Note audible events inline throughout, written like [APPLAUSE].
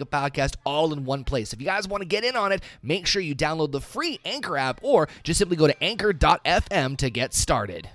a podcast all in one place. If you guys want to get in on it, make sure you download the free Anchor app or just simply go to anchor.fm to get started.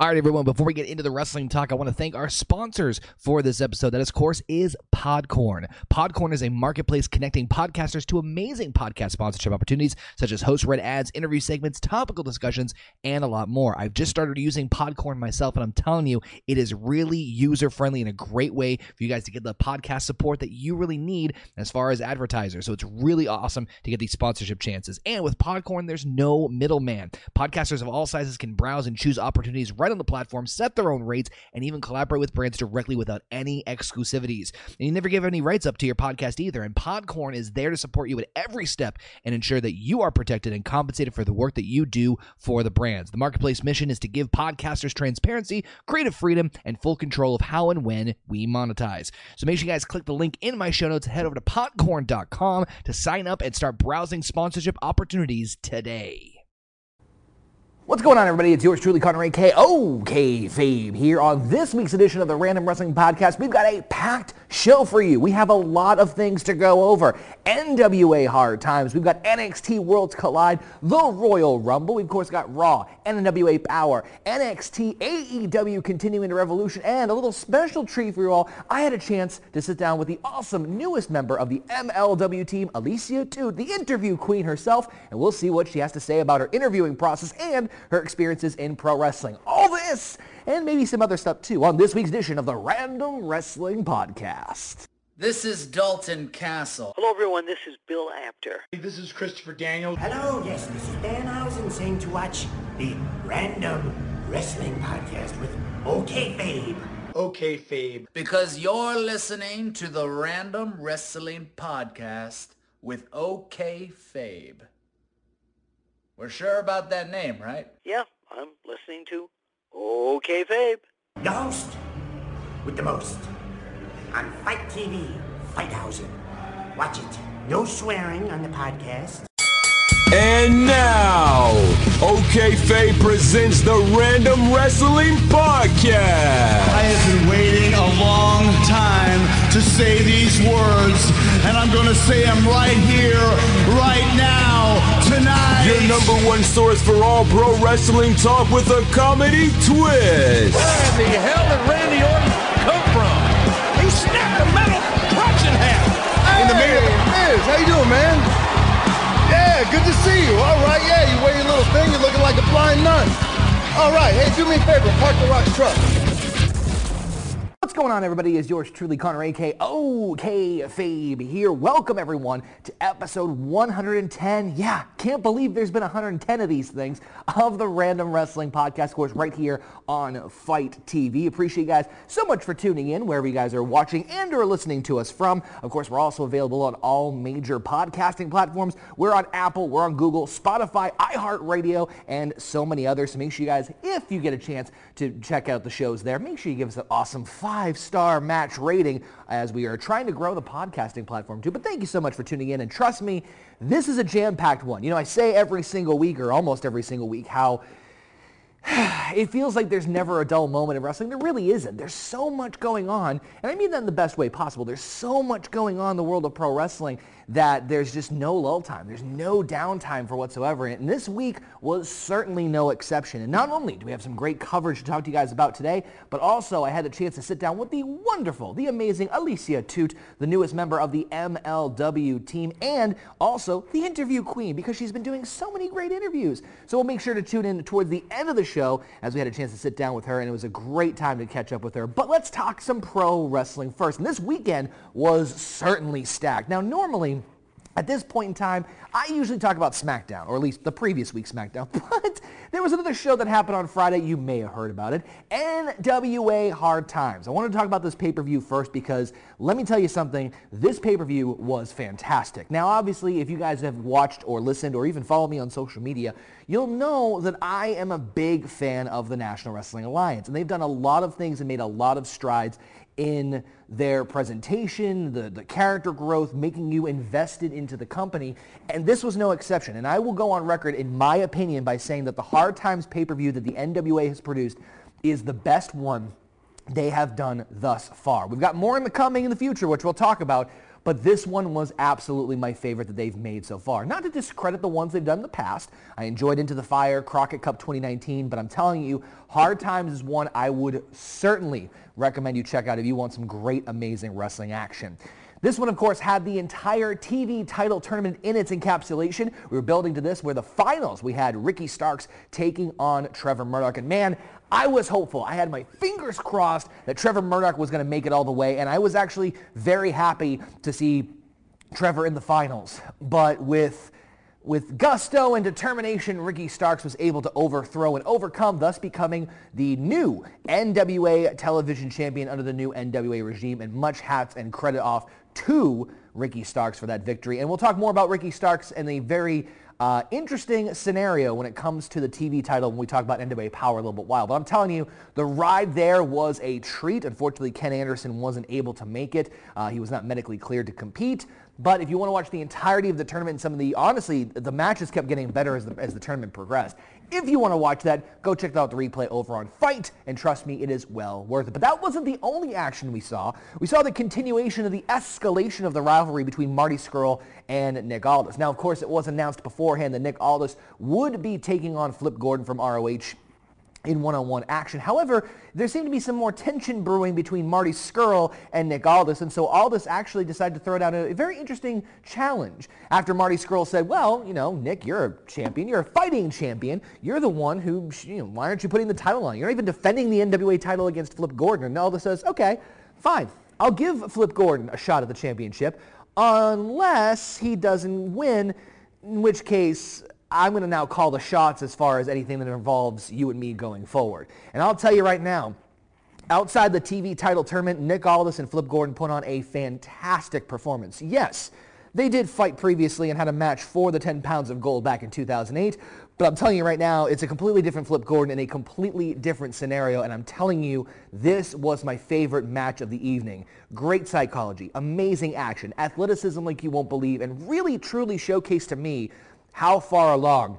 All right, everyone, before we get into the wrestling talk, I want to thank our sponsors for this episode. That, of course, is Podcorn. Podcorn is a marketplace connecting podcasters to amazing podcast sponsorship opportunities, such as host read ads, interview segments, topical discussions, and a lot more. I've just started using Podcorn myself, and I'm telling you, it is really user friendly and a great way for you guys to get the podcast support that you really need as far as advertisers. So it's really awesome to get these sponsorship chances. And with Podcorn, there's no middleman. Podcasters of all sizes can browse and choose opportunities right on the platform, set their own rates, and even collaborate with brands directly without any exclusivities. And you never give any rights up to your podcast either. And Podcorn is there to support you at every step and ensure that you are protected and compensated for the work that you do for the brands. The marketplace mission is to give podcasters transparency, creative freedom, and full control of how and when we monetize. So make sure you guys click the link in my show notes head over to podcorn.com to sign up and start browsing sponsorship opportunities today. What's going on, everybody? It's yours truly, Conor A.K. OK Fabe here on this week's edition of the Random Wrestling Podcast. We've got a packed show for you. We have a lot of things to go over. NWA Hard Times. We've got NXT Worlds Collide, the Royal Rumble. We've, of course, got Raw, NWA Powerrr, NXT, AEW Continuing to Revolution, and a little special treat for you all. I had a chance to sit down with the awesome newest member of the MLW team, Alicia Atout, the interview queen herself, and we'll see what she has to say about her interviewing process and her experiences in pro wrestling. All this and maybe some other stuff too on this week's edition of the Random Wrestling Podcast. This is Dalton Castle. Hello, everyone. This is Bill Apter. This is Christopher Daniels. Hello, yes, this is Danhausen saying to watch the Random Wrestling Podcast with OK Fabe. Okay, Fabe. Because you're listening to the Random Wrestling Podcast with OK Fabe. We're sure about that name, right? Yeah, I'm listening to OK Fabe. The host with the most. On FITE TV, Fight Fighthausen. Watch it. No swearing on the podcast. And now, OK Fabe presents the Random Wrestling Podcast. I have been waiting a long time to say these words, and I'm going to say them right here, right now, tonight. Your number one source for all pro wrestling talk with a comedy twist. Where the hell did Randy Orton come from? He snapped the metal punch in half. In the main Miz, how you doing, man? Yeah, good to see you. All right, yeah, you wear your little thing, you're looking like a blind nun. All right, hey, do me a favor, park the rock truck. Going on, everybody? Is yours truly, Conor A.K. OK Fabe here. Welcome, everyone, to episode 110. Yeah, can't believe there's been 110 of these things of the Random Wrestling Podcast, course, right here on FITE TV. Appreciate you guys so much for tuning in, wherever you guys are watching and or listening to us from. Of course, we're also available on all major podcasting platforms. We're on Apple, we're on Google, Spotify, iHeartRadio, and so many others. So make sure you guys, if you get a chance to check out the shows there, make sure you give us an awesome five-star match rating as we are trying to grow the podcasting platform too. But thank you so much for tuning in. And trust me, this is a jam-packed one. You know, I say every single week or almost every single week how [SIGHS] it feels like there's never a dull moment in wrestling. There really isn't. There's so much going on, and I mean that in the best way possible. There's so much going on in the world of pro wrestling that there's just no lull time. There's no downtime for whatsoever. And this week was certainly no exception. And not only do we have some great coverage to talk to you guys about today, but also I had the chance to sit down with the wonderful, the amazing Alicia Atout, the newest member of the MLW team, and also the interview queen because she's been doing so many great interviews. So we'll make sure to tune in towards the end of the show as we had a chance to sit down with her, and it was a great time to catch up with her. But let's talk some pro wrestling first. And this weekend was certainly stacked. Now, normally, At this point in time, I usually talk about SmackDown, or at least the previous week's SmackDown, [LAUGHS] but there was another show that happened on Friday. You may have heard about it. NWA Hard Times. I want to talk about this pay-per-view first because let me tell you something. This pay-per-view was fantastic. Now, obviously, if you guys have watched or listened or even follow me on social media, you'll know that I am a big fan of the National Wrestling Alliance. And they've done a lot of things and made a lot of strides in their presentation, the, the character growth, making you invested into the company. And this was no exception. And I will go on record, in my opinion, by saying that the Hard Times pay-per-view that the NWA has produced is the best one they have done thus far. We've got more in the coming in the future, which we'll talk about, but this one was absolutely my favorite that they've made so far. Not to discredit the ones they've done in the past. I enjoyed Into the Fire, Crockett Cup 2019, but I'm telling you, Hard Times is one I would certainly recommend you check out if you want some great, amazing wrestling action. This one, of course, had the entire TV title tournament in its encapsulation. We were building to this where the finals, we had Ricky Starks taking on Trevor Murdoch. And man, I was hopeful. I had my fingers crossed that Trevor Murdoch was going to make it all the way. And I was actually very happy to see Trevor in the finals. But with with gusto and determination, Ricky Starks was able to overthrow and overcome, thus becoming the new NWA television champion under the new NWA regime. And much hats and credit off to Ricky Starks for that victory. And we'll talk more about Ricky Starks and the very uh, interesting scenario when it comes to the TV title when we talk about NWA Powerrr a little bit while. But I'm telling you, the ride there was a treat. Unfortunately, Ken Anderson wasn't able to make it. Uh, he was not medically cleared to compete. But if you want to watch the entirety of the tournament some of the, honestly, the matches kept getting better as the, as the tournament progressed. If you want to watch that, go check out the replay over on FITE, and trust me, it is well worth it. But that wasn't the only action we saw. We saw the continuation of the escalation of the rivalry between Marty Scurll and Nick Aldis. Now, of course, it was announced beforehand that Nick Aldis would be taking on Flip Gordon from ROH in one-on-one action. However, there seemed to be some more tension brewing between Marty Scurll and Nick Aldis, and so Aldis actually decided to throw down a, very interesting challenge. After Marty Scurll said, well, you know, Nick, you're a champion, you're a fighting champion, you're the one who, you know, why aren't you putting the title on? You're not even defending the NWA title against Flip Gordon. And Aldis says, okay, fine, I'll give Flip Gordon a shot at the championship unless he doesn't win, in which case I'm going to now call the shots as far as anything that involves you and me going forward. And I'll tell you right now, outside the TV title tournament, Nick Aldis and Flip Gordon put on a fantastic performance. Yes, they did fight previously and had a match for the 10 pounds of gold back in 2008, but I'm telling you right now, it's a completely different Flip Gordon in a completely different scenario, and I'm telling you, this was my favorite match of the evening. Great psychology, amazing action, athleticism like you won't believe, and really truly showcased to me how far along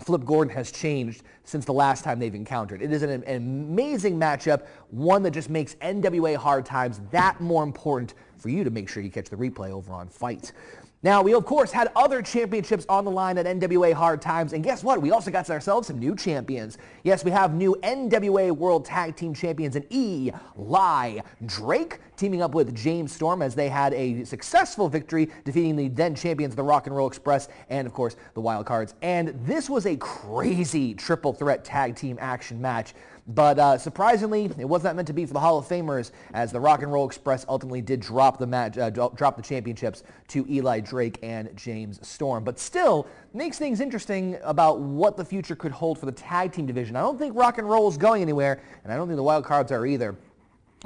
Flip Gordon has changed since the last time they've encountered. It is an, an, amazing matchup, one that just makes NWA Hard Times that more important for you to make sure you catch the replay over on FITE. Now, we of course had other championships on the line at NWA Hard Times, and guess what? We also got ourselves some new champions. Yes, we have new NWA World Tag Team Champions in Eli Drake teaming up with James Storm as they had a successful victory defeating the then champions, the Rock and Roll Express, and of course the Wild Cards. And this was a crazy triple threat tag team action match but uh, surprisingly, it was not meant to be for the Hall of Famers, as the Rock and Roll Express ultimately did drop the match, uh, drop the championships to Eli Drake and James Storm. But still, makes things interesting about what the future could hold for the tag team division. I don't think Rock and Roll is going anywhere, and I don't think the Wild Cards are either.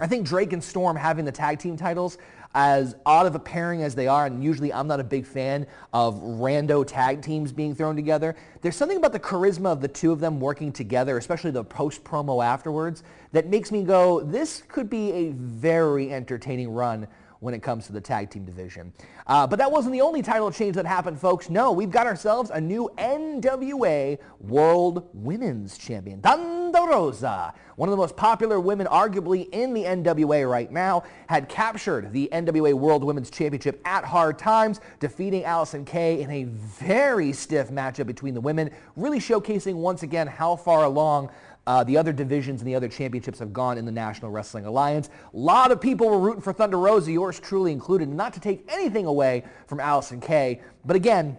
I think Drake and Storm having the tag team titles, as odd of a pairing as they are, and usually I'm not a big fan of rando tag teams being thrown together, there's something about the charisma of the two of them working together, especially the post promo afterwards, that makes me go, this could be a very entertaining run when it comes to the tag team division. Uh, but that wasn't the only title change that happened, folks. No, we've got ourselves a new NWA World Women's Champion. Thunder Rosa, one of the most popular women arguably in the NWA right now, had captured the NWA World Women's Championship at Hard Times, defeating Allysin Kay in a very stiff matchup between the women, really showcasing once again how far along uh, the other divisions and the other championships have gone in the National Wrestling Alliance. A lot of people were rooting for Thunder Rosa, yours truly included, not to take anything away from Allysin Kay. But again,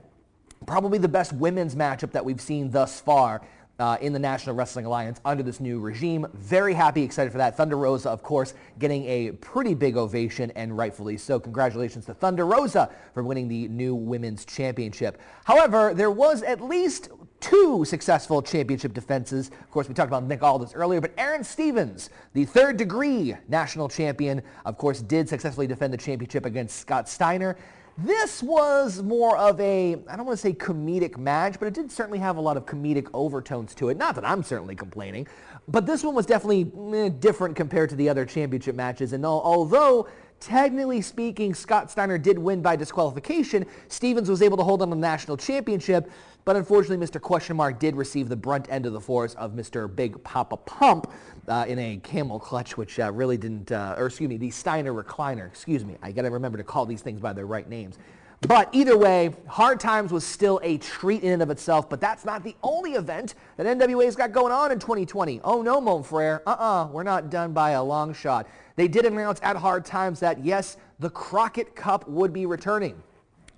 probably the best women's matchup that we've seen thus far. uh, in the National Wrestling Alliance under this new regime. Very happy, excited for that. Thunder Rosa, of course, getting a pretty big ovation and rightfully so. Congratulations to Thunder Rosa for winning the new women's championship. However, there was at least two successful championship defenses. Of course, we talked about Nick Aldis earlier, but Aron Stevens, the third degree national champion, of course, did successfully defend the championship against Scott Steiner. This was more of a, I don't want to say comedic match, but it did certainly have a lot of comedic overtones to it. Not that I'm certainly complaining, but this one was definitely eh, different compared to the other championship matches. And although technically speaking, Scott Steiner did win by disqualification, Stevens was able to hold on to the national championship. But unfortunately, Mr. Question Mark did receive the brunt end of the force of Mr. Big Papa Pump uh, in a camel clutch, which uh, really didn't, uh, or excuse me, the Steiner recliner. Excuse me. I got to remember to call these things by their right names. But either way, Hard Times was still a treat in and of itself, but that's not the only event that NWA's got going on in 2020. Oh no, Mon Frere. Uh-uh, we're not done by a long shot. They did announce at Hard Times that, yes, the Crockett Cup would be returning.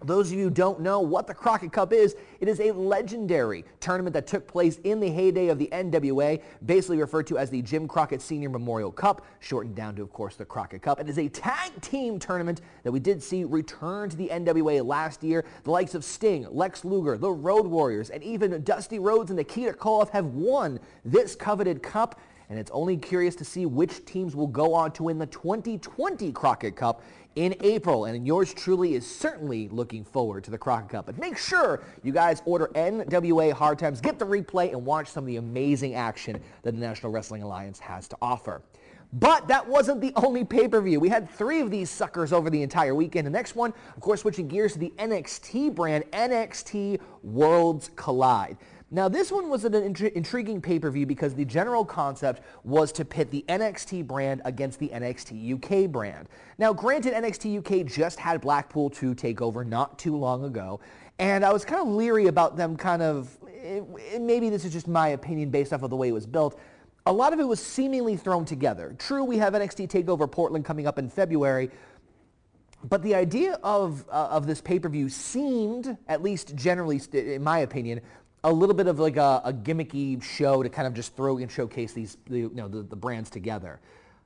Those of you who don't know what the Crockett Cup is, it is a legendary tournament that took place in the heyday of the NWA, basically referred to as the Jim Crockett Senior Memorial Cup, shortened down to, of course, the Crockett Cup. It is a tag team tournament that we did see return to the NWA last year. The likes of Sting, Lex Luger, the Road Warriors, and even Dusty Rhodes and Nikita Koloff have won this coveted cup and it's only curious to see which teams will go on to win the 2020 Crockett Cup in April. And yours truly is certainly looking forward to the Crockett Cup. But make sure you guys order NWA Hard Times, get the replay, and watch some of the amazing action that the National Wrestling Alliance has to offer. But that wasn't the only pay-per-view. We had three of these suckers over the entire weekend. The next one, of course, switching gears to the NXT brand, NXT Worlds Collide. Now, this one was an intri- intriguing pay-per-view because the general concept was to pit the NXT brand against the NXT UK brand. Now, granted, NXT UK just had Blackpool 2 takeover not too long ago, and I was kind of leery about them kind of, it, it- maybe this is just my opinion based off of the way it was built, a lot of it was seemingly thrown together. True, we have NXT TakeOver Portland coming up in February, but the idea of uh, of this pay-per-view seemed, at least generally, in my opinion, a little bit of like a, a gimmicky show to kind of just throw and showcase these, the, you know, the, the brands together.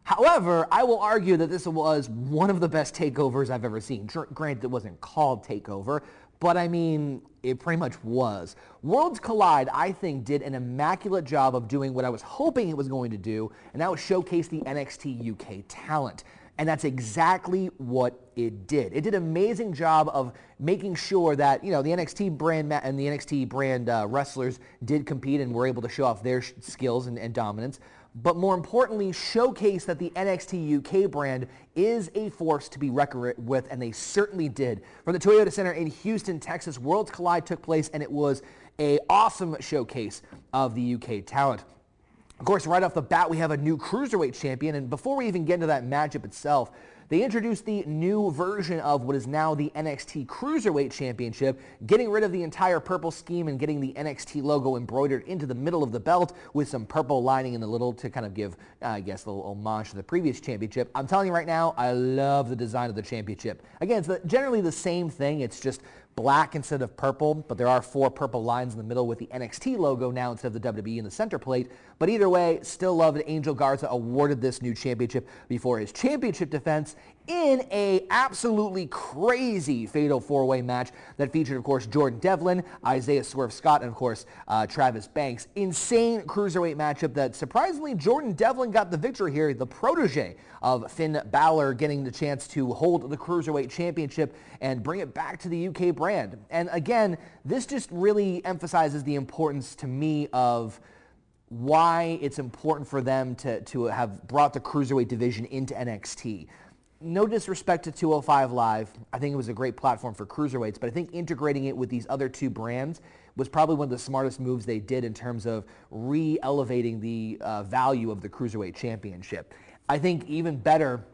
However, I will argue that this was one of the best takeovers I've ever seen. Gr- Granted, it wasn't called takeover, but I mean, it pretty much was. Worlds Collide, I think, did an immaculate job of doing what I was hoping it was going to do, and that was showcase the NXT UK talent. And that's exactly what it did. It did an amazing job of making sure that, you know, the NXT brand ma- and the NXT brand uh, wrestlers did compete and were able to show off their sh- skills and, and dominance. But more importantly, showcase that the NXT UK brand is a force to be reckoned with, and they certainly did. From the Toyota Center in Houston, Texas, Worlds Collide took place, and it was a awesome showcase of the UK talent. Of course, right off the bat, we have a new cruiserweight champion. And before we even get into that matchup itself, they introduced the new version of what is now the NXT Cruiserweight Championship, getting rid of the entire purple scheme and getting the NXT logo embroidered into the middle of the belt with some purple lining in the little to kind of give, uh, I guess, a little homage to the previous championship. I'm telling you right now, I love the design of the championship. Again, it's the, generally the same thing. It's just black instead of purple, but there are four purple lines in the middle with the NXT logo now instead of the WWE in the center plate. But either way, still love that Angel Garza awarded this new championship before his championship defense in a absolutely crazy fatal four-way match that featured, of course, Jordan Devlin, Isaiah Swerve Scott, and of course, uh, Travis Banks. Insane cruiserweight matchup that surprisingly Jordan Devlin got the victory here, the protege of Finn Balor getting the chance to hold the Cruiserweight Championship and bring it back to the UK brand. And again, this just really emphasizes the importance to me of why it's important for them to, to have brought the Cruiserweight division into NXT. No disrespect to 205 Live. I think it was a great platform for cruiserweights, but I think integrating it with these other two brands was probably one of the smartest moves they did in terms of re-elevating the uh, value of the Cruiserweight Championship. I think even better,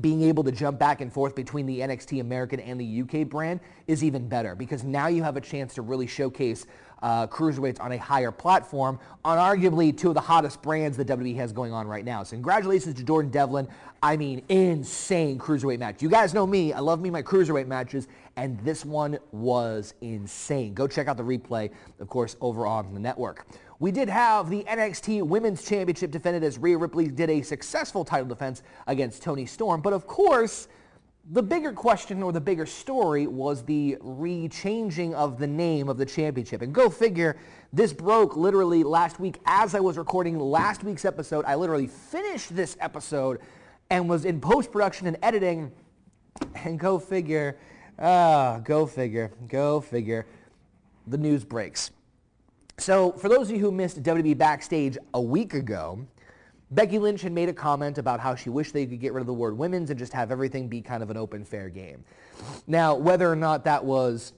being able to jump back and forth between the NXT American and the UK brand is even better because now you have a chance to really showcase uh, cruiserweights on a higher platform on arguably two of the hottest brands that WWE has going on right now. So congratulations to Jordan Devlin. I mean, insane cruiserweight match. You guys know me. I love me my cruiserweight matches, and this one was insane. Go check out the replay, of course, over on the network. We did have the NXT Women's Championship defended as Rhea Ripley did a successful title defense against Toni Storm. But of course, the bigger question or the bigger story was the re-changing of the name of the championship. And go figure, this broke literally last week as I was recording last week's episode. I literally finished this episode and was in post-production and editing. And go figure, ah, go figure, go figure, the news breaks. So for those of you who missed WWE Backstage a week ago, Becky Lynch had made a comment about how she wished they could get rid of the word women's and just have everything be kind of an open, fair game. Now, whether or not that was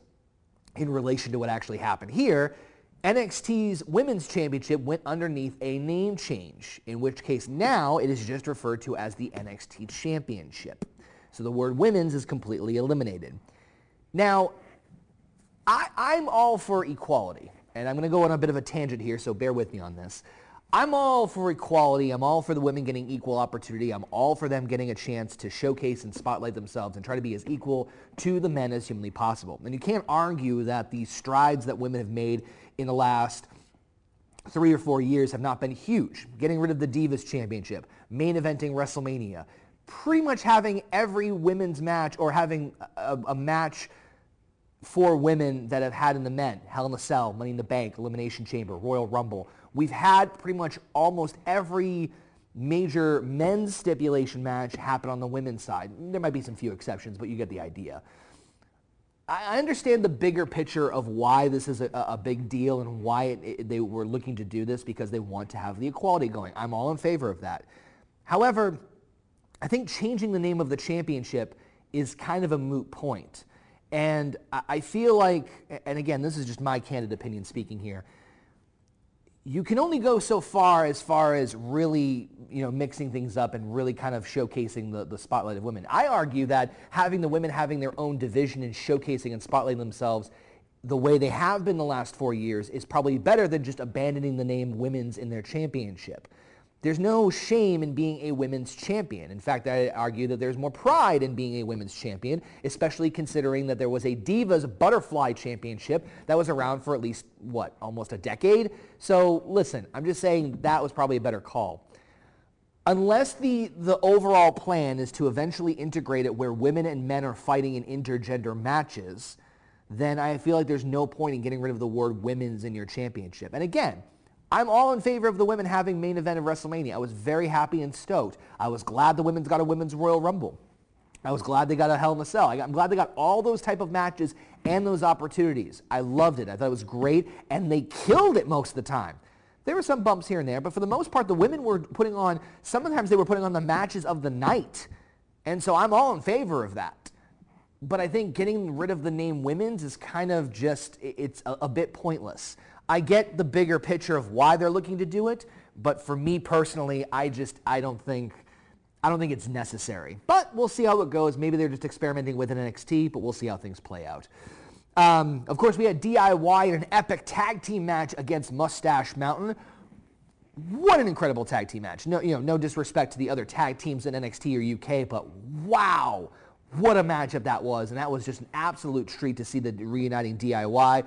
in relation to what actually happened here, NXT's Women's Championship went underneath a name change, in which case now it is just referred to as the NXT Championship. So the word women's is completely eliminated. Now, I, I'm all for equality, and I'm going to go on a bit of a tangent here, so bear with me on this. I'm all for equality. I'm all for the women getting equal opportunity. I'm all for them getting a chance to showcase and spotlight themselves and try to be as equal to the men as humanly possible. And you can't argue that the strides that women have made in the last three or four years have not been huge. Getting rid of the Divas Championship, main eventing WrestleMania, pretty much having every women's match or having a, a match for women that have had in the men, Hell in a Cell, Money in the Bank, Elimination Chamber, Royal Rumble. We've had pretty much almost every major men's stipulation match happen on the women's side. There might be some few exceptions, but you get the idea. I understand the bigger picture of why this is a, a big deal and why it, it, they were looking to do this because they want to have the equality going. I'm all in favor of that. However, I think changing the name of the championship is kind of a moot point. And I feel like, and again, this is just my candid opinion speaking here, you can only go so far as far as really, you know, mixing things up and really kind of showcasing the, the spotlight of women. I argue that having the women having their own division and showcasing and spotlighting themselves the way they have been the last four years is probably better than just abandoning the name women's in their championship. There's no shame in being a women's champion. In fact, I argue that there's more pride in being a women's champion, especially considering that there was a Divas Butterfly Championship that was around for at least, what, almost a decade? So listen, I'm just saying that was probably a better call. Unless the, the overall plan is to eventually integrate it where women and men are fighting in intergender matches, then I feel like there's no point in getting rid of the word women's in your championship. And again, I'm all in favor of the women having main event of WrestleMania. I was very happy and stoked. I was glad the women's got a women's Royal Rumble. I was glad they got a Hell in a Cell. I'm glad they got all those type of matches and those opportunities. I loved it. I thought it was great, and they killed it most of the time. There were some bumps here and there, but for the most part, the women were putting on, sometimes they were putting on the matches of the night. And so I'm all in favor of that. But I think getting rid of the name women's is kind of just, it's a, a bit pointless. I get the bigger picture of why they're looking to do it, but for me personally, I just I don't think I don't think it's necessary. But we'll see how it goes. Maybe they're just experimenting with an NXT, but we'll see how things play out. Um, of course, we had DIY in an epic tag team match against Mustache Mountain. What an incredible tag team match. No, you know, no disrespect to the other tag teams in NXT or UK, but wow, what a matchup that was. And that was just an absolute treat to see the reuniting DIY.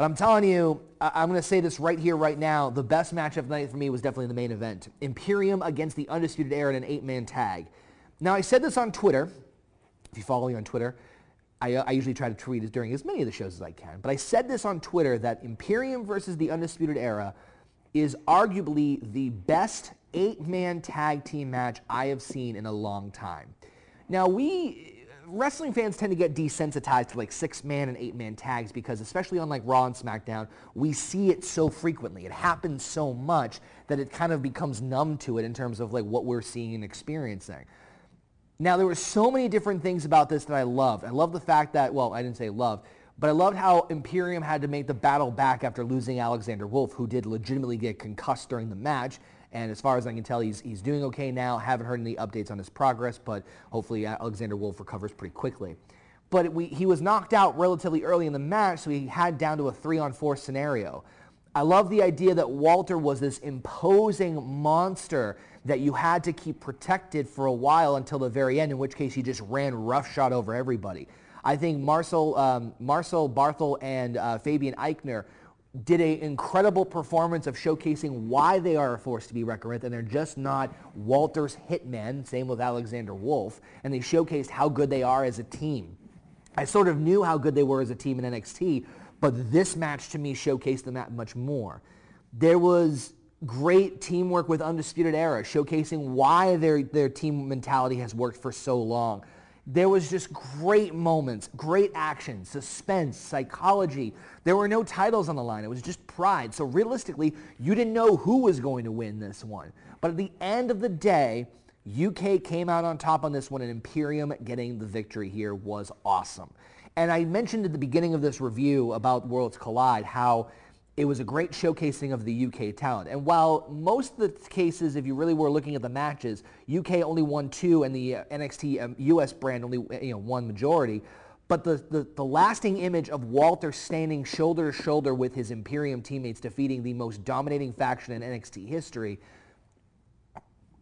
But I'm telling you, I- am going to say this right here, right now. The best match of the night for me was definitely the main event. Imperium against the Undisputed Era in an eight-man tag. Now, I said this on Twitter. If you follow me on Twitter, I, uh, I, usually try to tweet during as many of the shows as I can. But I said this on Twitter that Imperium versus the Undisputed Era is arguably the best eight-man tag team match I have seen in a long time. Now, we wrestling fans tend to get desensitized to like six man and eight man tags because especially on like Raw and SmackDown, we see it so frequently. It happens so much that it kind of becomes numb to it in terms of like what we're seeing and experiencing. Now there were so many different things about this that I loved. I love the fact that, well, I didn't say love, but I loved how Imperium had to make the battle back after losing Alexander Wolfe, who did legitimately get concussed during the match. And as far as I can tell, he's, he's doing okay now. Haven't heard any updates on his progress, but hopefully Alexander Wolfe recovers pretty quickly. but we, he was knocked out relatively early in the match, so he had down to a three-on-four scenario. I love the idea that Walter was this imposing monster that you had to keep protected for a while until the very end, in which case he just ran roughshod over everybody. I think Marcel, um, Marcel Barthel and uh, Fabian Aichner did an incredible performance of showcasing why they are a force to be reckoned with, and they're just not Walter's hitmen, same with Alexander Wolfe, and they showcased how good they are as a team. I sort of knew how good they were as a team in NXT, but this match to me showcased them that much more. There was great teamwork with Undisputed Era, showcasing why their, their team mentality has worked for so long. There was just great moments, great action, suspense, psychology. There were no titles on the line. It was just pride. So realistically, you didn't know who was going to win this one. But at the end of the day, UK came out on top on this one and Imperium getting the victory here was awesome. And I mentioned at the beginning of this review about Worlds Collide how it was a great showcasing of the UK talent. And while most of the cases, if you really were looking at the matches, UK only won two and the uh, NXT um, US brand only you know, won majority, but the, the, the, lasting image of Walter standing shoulder to shoulder with his Imperium teammates defeating the most dominating faction in NXT history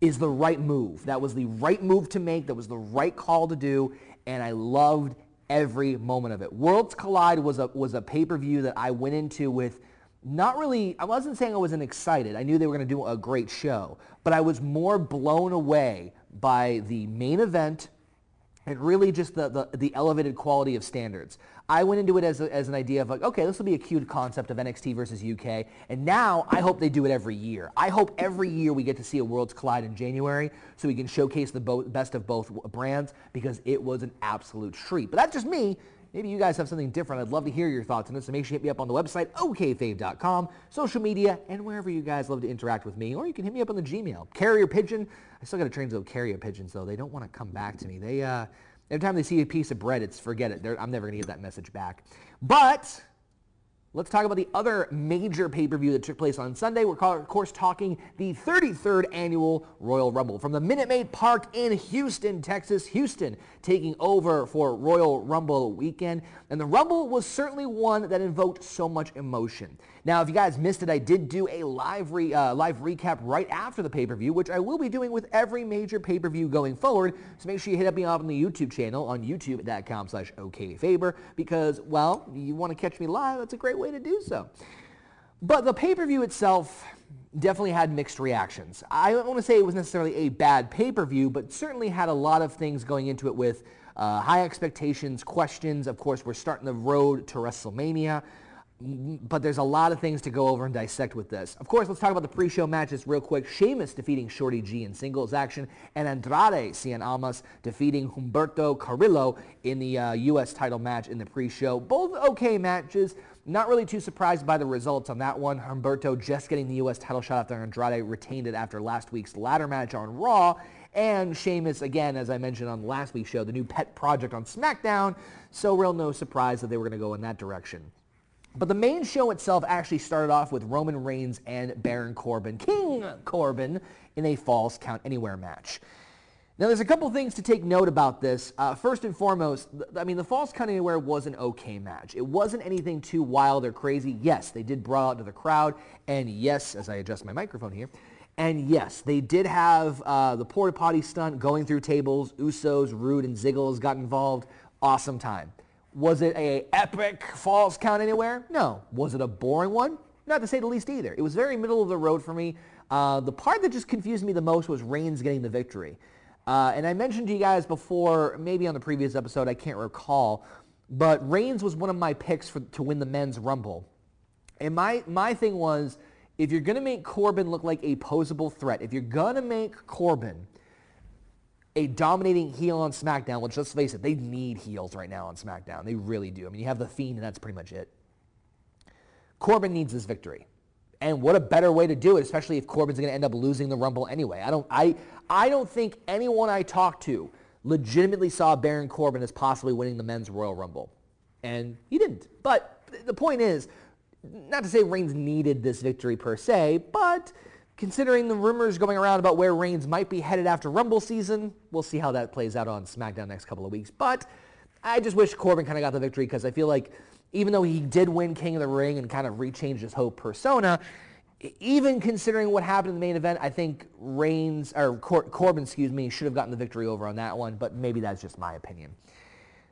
is the right move. That was the right move to make. That was the right call to do. And I loved every moment of it. Worlds Collide was a, was a pay-per-view that I went into with not really, I wasn't saying I wasn't excited. I knew they were going to do a great show, but I was more blown away by the main event and really just the, the, the elevated quality of standards. I went into it as, a, as an idea of like, okay, this will be a cute concept of NXT versus UK, and now I hope they do it every year. I hope every year we get to see a Worlds Collide in January so we can showcase the bo- best of both brands because it was an absolute treat. But that's just me. Maybe you guys have something different. I'd love to hear your thoughts on this. So make sure you hit me up on the website, okayfabe.com, social media, and wherever you guys love to interact with me. Or you can hit me up on the Gmail. Carrier Pigeon. I still got to train those carrier pigeons, though. They don't want to come back to me. They, uh, every time they see a piece of bread, it's forget it. They're, I'm never going to get that message back. But Let's talk about the other major pay-per-view that took place on Sunday. We're, of course, talking the 33rd annual Royal Rumble from the Minute Maid Park in Houston, Texas. Houston taking over for Royal Rumble weekend. And the Rumble was certainly one that invoked so much emotion. Now, if you guys missed it, I did do a live, re, uh, live recap right after the pay-per-view, which I will be doing with every major pay-per-view going forward. So make sure you hit up me up on the YouTube channel on youtube.com slash okfaber because, well, you want to catch me live, that's a great way to do so. But the pay-per-view itself definitely had mixed reactions. I don't want to say it was necessarily a bad pay-per-view, but certainly had a lot of things going into it with uh, high expectations, questions. Of course, we're starting the road to WrestleMania but there's a lot of things to go over and dissect with this. Of course, let's talk about the pre-show matches real quick. Sheamus defeating Shorty G in singles action, and Andrade Cien Almas defeating Humberto Carrillo in the uh, U.S. title match in the pre-show. Both okay matches. Not really too surprised by the results on that one. Humberto just getting the U.S. title shot after Andrade retained it after last week's ladder match on Raw. And Sheamus, again, as I mentioned on last week's show, the new pet project on SmackDown. So real no surprise that they were going to go in that direction. But the main show itself actually started off with Roman Reigns and Baron Corbin, King Corbin, in a Falls Count Anywhere match. Now, there's a couple things to take note about this. Uh, first and foremost, I mean, the Falls Count Anywhere was an okay match. It wasn't anything too wild or crazy. Yes, they did brawl out to the crowd, and yes, as I adjust my microphone here, and yes, they did have uh, the porta potty stunt going through tables. Usos, Roode, and Ziggler got involved. Awesome time. Was it a epic falls count anywhere? No. Was it a boring one? Not to say the least either. It was very middle of the road for me. Uh, the part that just confused me the most was Reigns getting the victory. Uh, and I mentioned to you guys before, maybe on the previous episode, I can't recall, but Reigns was one of my picks for, to win the men's rumble. And my, my thing was, if you're going to make Corbin look like a posable threat, if you're going to make Corbin a dominating heel on SmackDown, which let's face it, they need heels right now on SmackDown. They really do. I mean, you have The Fiend, and that's pretty much it. Corbin needs this victory. And what a better way to do it, especially if Corbin's going to end up losing the Rumble anyway. I don't, I, I don't think anyone I talked to legitimately saw Baron Corbin as possibly winning the men's Royal Rumble. And he didn't. But the point is, not to say Reigns needed this victory per se, but Considering the rumors going around about where Reigns might be headed after Rumble season, we'll see how that plays out on SmackDown next couple of weeks. But I just wish Corbin kind of got the victory because I feel like even though he did win King of the Ring and kind of rechanged his whole persona, even considering what happened in the main event, I think Reigns or Cor- Corbin, excuse me, should have gotten the victory over on that one. But maybe that's just my opinion.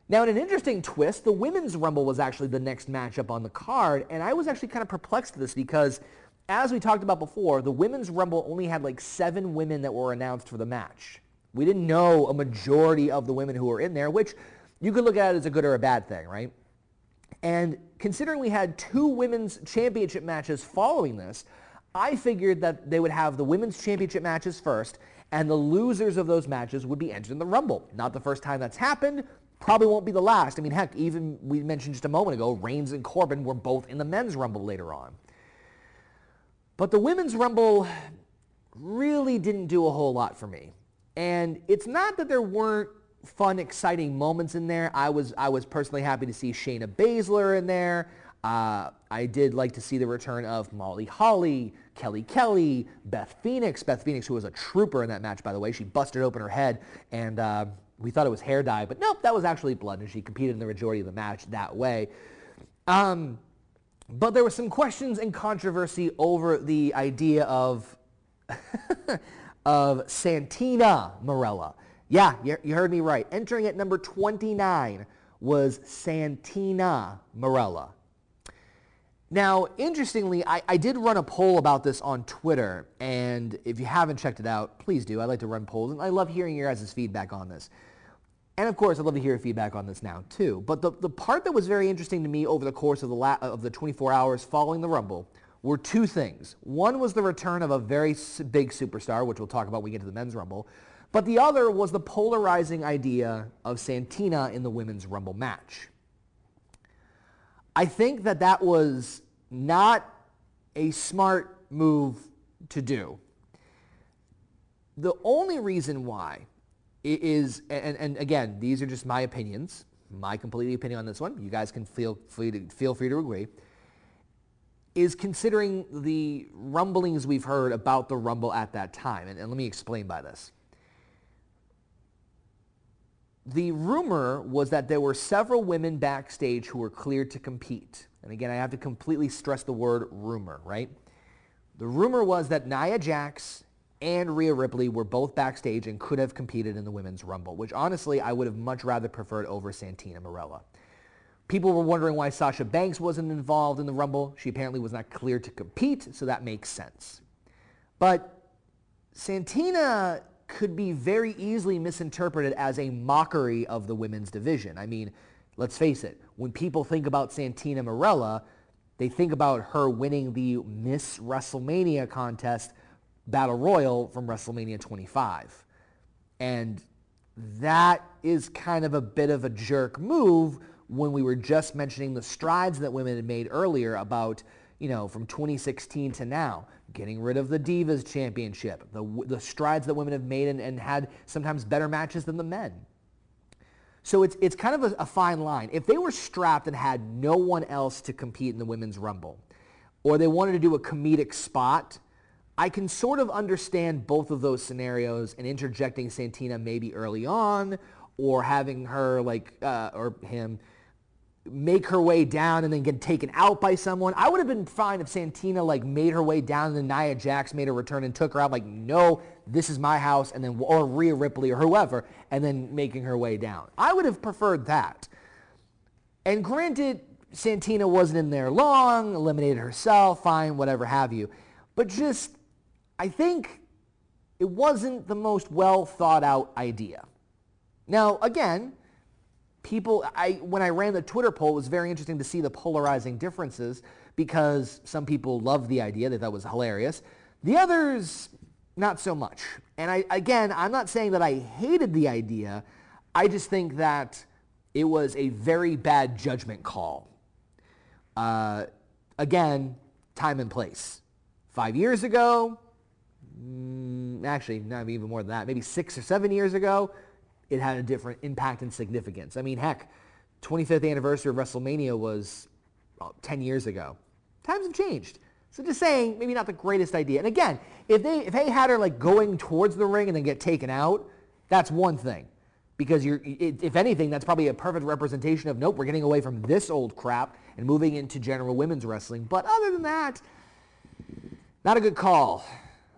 Now, in an interesting twist, the women's rumble was actually the next matchup on the card, and I was actually kind of perplexed at this because, as we talked about before, the women's rumble only had like seven women that were announced for the match. We didn't know a majority of the women who were in there, which you could look at it as a good or a bad thing, right? And considering we had two women's championship matches following this, I figured that they would have the women's championship matches first, and the losers of those matches would be entered in the Rumble. Not the first time that's happened, probably won't be the last. I mean, heck, even we mentioned just a moment ago, Reigns and Corbin were both in the men's Rumble later on. But the women's Rumble really didn't do a whole lot for me. And it's not that there weren't fun, exciting moments in there. I was I was personally happy to see Shayna Baszler in there. Uh, I did like to see the return of Molly Holly, Kelly Kelly, Beth Phoenix. Beth Phoenix, who was a trooper in that match, by the way. She busted open her head, and uh, we thought it was hair dye, but nope, that was actually blood, and she competed in the majority of the match that way. Um, but there were some questions and controversy over the idea of [LAUGHS] of Santina Marella. Yeah, you, you heard me right. Entering at number 29 was Santina Marella. Now, interestingly, I, I did run a poll about this on Twitter, and if you haven't checked it out, please do. I like to run polls, and I love hearing your guys' feedback on this. And of course, I'd love to hear your feedback on this now too. But the, the part that was very interesting to me over the course of the, la- of the 24 hours following the Rumble were two things. One was the return of a very big superstar, which we'll talk about when we get to the men's Rumble. But the other was the polarizing idea of Santina in the women's Rumble match. I think that that was not a smart move to do. The only reason why is, and, and again, these are just my opinions, my complete opinion on this one. You guys can feel free to, feel free to agree. Is considering the rumblings we've heard about the Rumble at that time. And, and let me explain by this. The rumor was that there were several women backstage who were cleared to compete. And again, I have to completely stress the word rumor, right? The rumor was that Nia Jax and Rhea Ripley were both backstage and could have competed in the Women's Rumble, which honestly I would have much rather preferred over Santina Marella. People were wondering why Sasha Banks wasn't involved in the Rumble. She apparently was not cleared to compete, so that makes sense. But Santina could be very easily misinterpreted as a mockery of the women's division. I mean, let's face it, when people think about Santina Marella, they think about her winning the Miss WrestleMania contest Battle Royal from WrestleMania 25. And that is kind of a bit of a jerk move when we were just mentioning the strides that women had made earlier about, you know, from 2016 to now, getting rid of the Divas Championship, the, the strides that women have made and, and had sometimes better matches than the men. So it's, it's kind of a, a fine line. If they were strapped and had no one else to compete in the Women's Rumble, or they wanted to do a comedic spot, I can sort of understand both of those scenarios and interjecting Santina maybe early on or having her like, uh, or him, make her way down and then get taken out by someone. I would have been fine if Santina like made her way down and then Nia Jax made a return and took her out like, no, this is my house and then, or Rhea Ripley or whoever, and then making her way down. I would have preferred that. And granted, Santina wasn't in there long, eliminated herself, fine, whatever have you. But just, I think it wasn't the most well thought out idea. Now, again, people, I, when I ran the Twitter poll, it was very interesting to see the polarizing differences because some people loved the idea, they thought it was hilarious. The others, not so much. And I, again, I'm not saying that I hated the idea. I just think that it was a very bad judgment call. Uh, again, time and place. Five years ago, mm, actually, not even more than that, maybe six or seven years ago, it had a different impact and significance. I mean, heck, 25th anniversary of WrestleMania was well, 10 years ago. Times have changed. So just saying, maybe not the greatest idea. And again, if they if they had her like going towards the ring and then get taken out, that's one thing. because you're, it, if anything, that's probably a perfect representation of nope, we're getting away from this old crap and moving into general women's wrestling. But other than that, not a good call.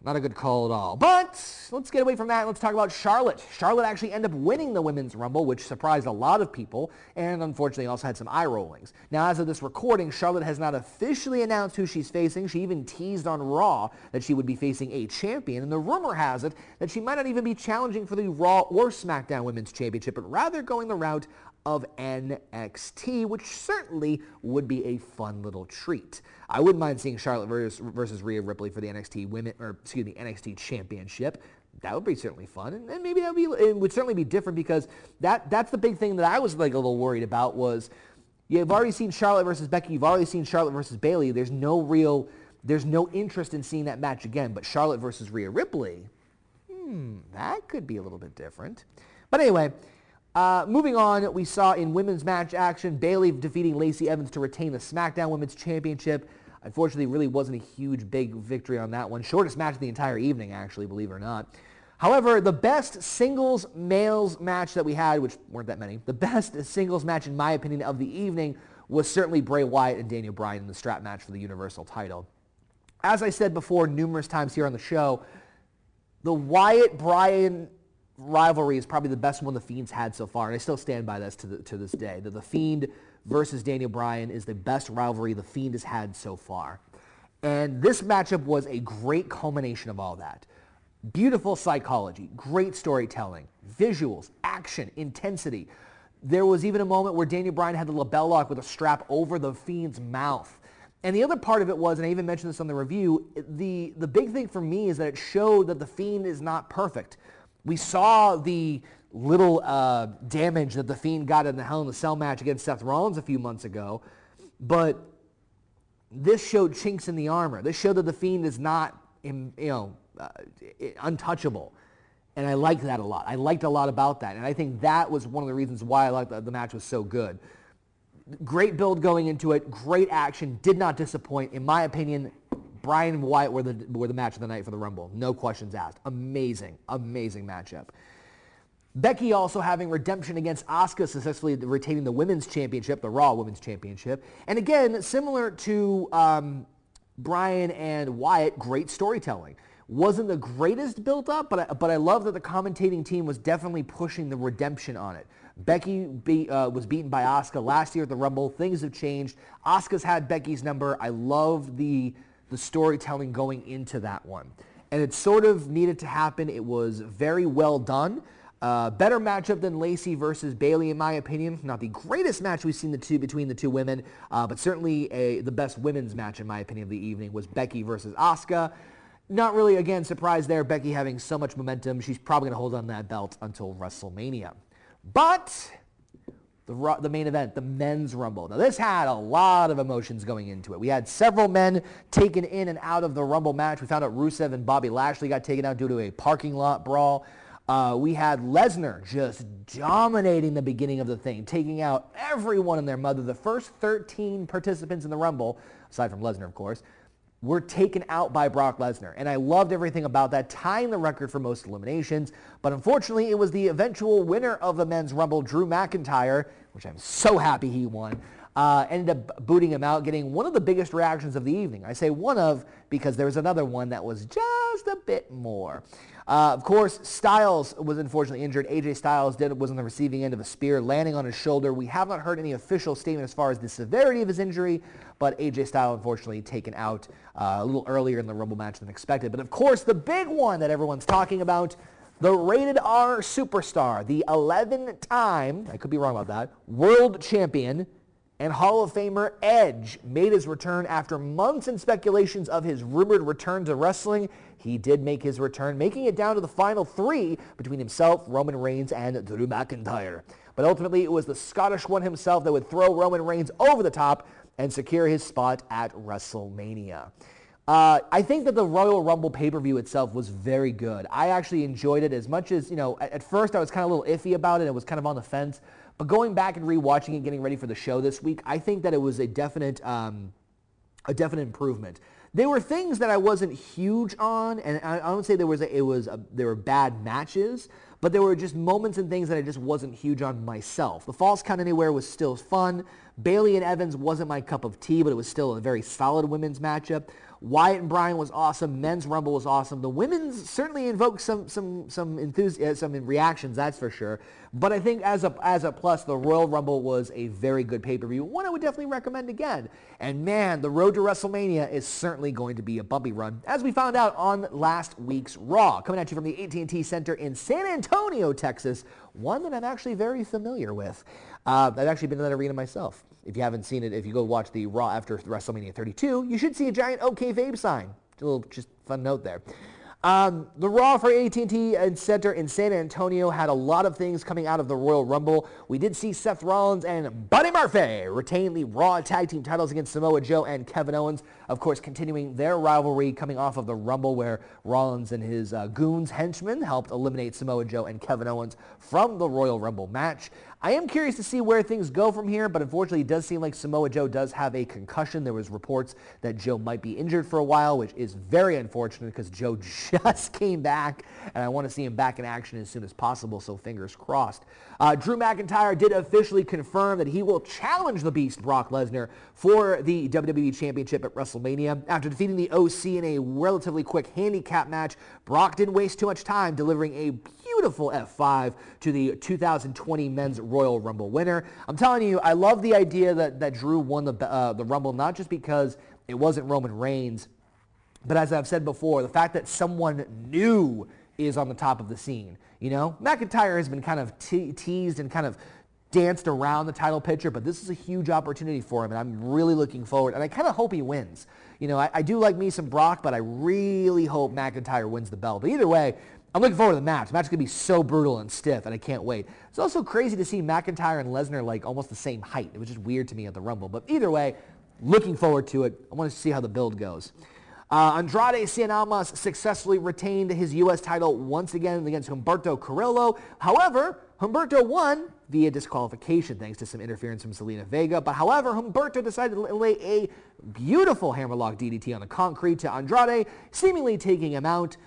Not a good call at all. But let's get away from that. Let's talk about Charlotte. Charlotte actually ended up winning the Women's Rumble, which surprised a lot of people, and unfortunately also had some eye rollings. Now, as of this recording, Charlotte has not officially announced who she's facing. She even teased on Raw that she would be facing a champion, and the rumor has it that she might not even be challenging for the Raw or SmackDown Women's Championship, but rather going the route of NXT, which certainly would be a fun little treat. I wouldn't mind seeing Charlotte versus, versus Rhea Ripley for the NXT Women, or excuse me, NXT Championship. That would be certainly fun, and, and maybe that would be it would certainly be different because that that's the big thing that I was like a little worried about was you've already seen Charlotte versus Becky, you've already seen Charlotte versus Bayley. There's no real there's no interest in seeing that match again. But Charlotte versus Rhea Ripley, hmm, that could be a little bit different. But anyway, uh, moving on, we saw in women's match action, Bayley defeating Lacey Evans to retain the SmackDown Women's Championship. Unfortunately, really wasn't a huge, big victory on that one. Shortest match of the entire evening, actually, believe it or not. However, the best singles males match that we had, which weren't that many, the best singles match, in my opinion, of the evening was certainly Bray Wyatt and Daniel Bryan in the strap match for the Universal title. As I said before numerous times here on the show, the Wyatt-Bryan rivalry is probably the best one the Fiend's had so far, and I still stand by this to, the, to this day. That the Fiend versus Daniel Bryan is the best rivalry the Fiend has had so far. And this matchup was a great culmination of all that. Beautiful psychology, great storytelling, visuals, action, intensity. There was even a moment where Daniel Bryan had the LeBell Lock with a strap over the Fiend's mouth. And the other part of it was, and I even mentioned this on the review, the, the big thing for me is that it showed that the Fiend is not perfect. We saw the little uh, damage that The Fiend got in the Hell in a Cell match against Seth Rollins a few months ago, but this showed chinks in the armor. This showed that The Fiend is not, you know, uh, untouchable. And I liked that a lot. I liked a lot about that. And I think that was one of the reasons why I liked the, the match was so good. Great build going into it. Great action. Did not disappoint. In my opinion, Bryan and Wyatt were the, were the match of the night for the Rumble. No questions asked. Amazing, amazing matchup. Becky also having redemption against Asuka, successfully retaining the Women's Championship, the Raw Women's Championship. And again, similar to um, and Wyatt, great storytelling. Wasn't the greatest built up, but I, but I love that the commentating team was definitely pushing the redemption on it. Becky be, uh, was beaten by Asuka last year at the Rumble. Things have changed. Asuka's had Becky's number. I love the the storytelling going into that one. And it sort of needed to happen. It was very well done. Uh, better matchup than Lacey versus Bayley, in my opinion. Not the greatest match we've seen the two between the two women, uh, but certainly a, the best women's match, in my opinion, of the evening was Becky versus Asuka. Not really, again, surprised there. Becky having so much momentum. She's probably going to hold on that belt until WrestleMania. But the, the main event, the men's rumble. Now this had a lot of emotions going into it. We had several men taken in and out of the rumble match. We found out Rusev and Bobby Lashley got taken out due to a parking lot brawl. Uh, we had Lesnar just dominating the beginning of the thing, taking out everyone and their mother. The first 13 participants in the Rumble, aside from Lesnar, of course, were taken out by Brock Lesnar. And I loved everything about that, tying the record for most eliminations. But unfortunately, it was the eventual winner of the men's rumble, Drew McIntyre, which I'm so happy he won, uh, ended up booting him out, getting one of the biggest reactions of the evening. I say one of because there was another one that was just a bit more. Uh, of course, Styles was unfortunately injured. AJ Styles did was on the receiving end of a spear landing on his shoulder. We have not heard any official statement as far as the severity of his injury, but AJ Styles unfortunately taken out uh, a little earlier in the Rumble match than expected. But of course, the big one that everyone's talking about, the rated R superstar, the 11-time, I could be wrong about that, world champion, and Hall of Famer Edge made his return after months and speculations of his rumored return to wrestling. He did make his return, making it down to the final three between himself, Roman Reigns, and Drew McIntyre. But ultimately, it was the Scottish one himself that would throw Roman Reigns over the top and secure his spot at WrestleMania. Uh, I think that the Royal Rumble pay-per-view itself was very good. I actually enjoyed it as much as, you know, at, at first I was kind of a little iffy about it. It was kind of on the fence. But going back and rewatching it, getting ready for the show this week, I think that it was a definite, um, a definite improvement. There were things that I wasn't huge on, and I, I don't say there was a, it was a, there were bad matches, but there were just moments and things that I just wasn't huge on myself. The false count anywhere was still fun. Bayley and Evans wasn't my cup of tea, but it was still a very solid women's matchup. Wyatt and Bryan was awesome. Men's Rumble was awesome. The women's certainly invoked some some some enthusiasm, uh, some reactions, that's for sure. But I think as a as a plus, the Royal Rumble was a very good pay-per-view. One I would definitely recommend again. And man, the road to WrestleMania is certainly going to be a bumpy run, as we found out on last week's Raw. Coming at you from the AT&T Center in San Antonio, Texas, one that I'm actually very familiar with. Uh, I've actually been in that arena myself. If you haven't seen it, if you go watch the Raw after WrestleMania 32, you should see a giant OK Fabe sign. A little just fun note there. Um, the Raw for AT&T Center in San Antonio had a lot of things coming out of the Royal Rumble. We did see Seth Rollins and Buddy Murphy retain the Raw Tag Team titles against Samoa Joe and Kevin Owens. Of course, continuing their rivalry coming off of the Rumble where Rollins and his uh, goons, henchmen, helped eliminate Samoa Joe and Kevin Owens from the Royal Rumble match. I am curious to see where things go from here, but unfortunately it does seem like Samoa Joe does have a concussion. There was reports that Joe might be injured for a while, which is very unfortunate because Joe [LAUGHS] just came back, and I want to see him back in action as soon as possible, so fingers crossed. Uh, Drew McIntyre did officially confirm that he will challenge the Beast Brock Lesnar for the WWE Championship at WrestleMania. After defeating the OC in a relatively quick handicap match, Brock didn't waste too much time delivering a beautiful F5 to the 2020 Men's Royal Rumble winner. I'm telling you, I love the idea that, that Drew won the, uh, the Rumble, not just because it wasn't Roman Reigns, but as I've said before, the fact that someone new is on the top of the scene. You know, McIntyre has been kind of te- teased and kind of danced around the title picture, but this is a huge opportunity for him, and I'm really looking forward. And I kind of hope he wins. You know, I, I, do like me some Brock, but I really hope McIntyre wins the belt. But either way, I'm looking forward to the match. The match is going to be so brutal and stiff, and I can't wait. It's also crazy to see McIntyre and Lesnar like almost the same height. It was just weird to me at the Rumble. But either way, looking forward to it. I want to see how the build goes. Uh, Andrade Cien Almas successfully retained his U.S. title once again against Humberto Carrillo. However, Humberto won via disqualification thanks to some interference from Zelina Vega. But however, Humberto decided to lay a beautiful hammerlock DDT on the concrete to Andrade, seemingly taking him out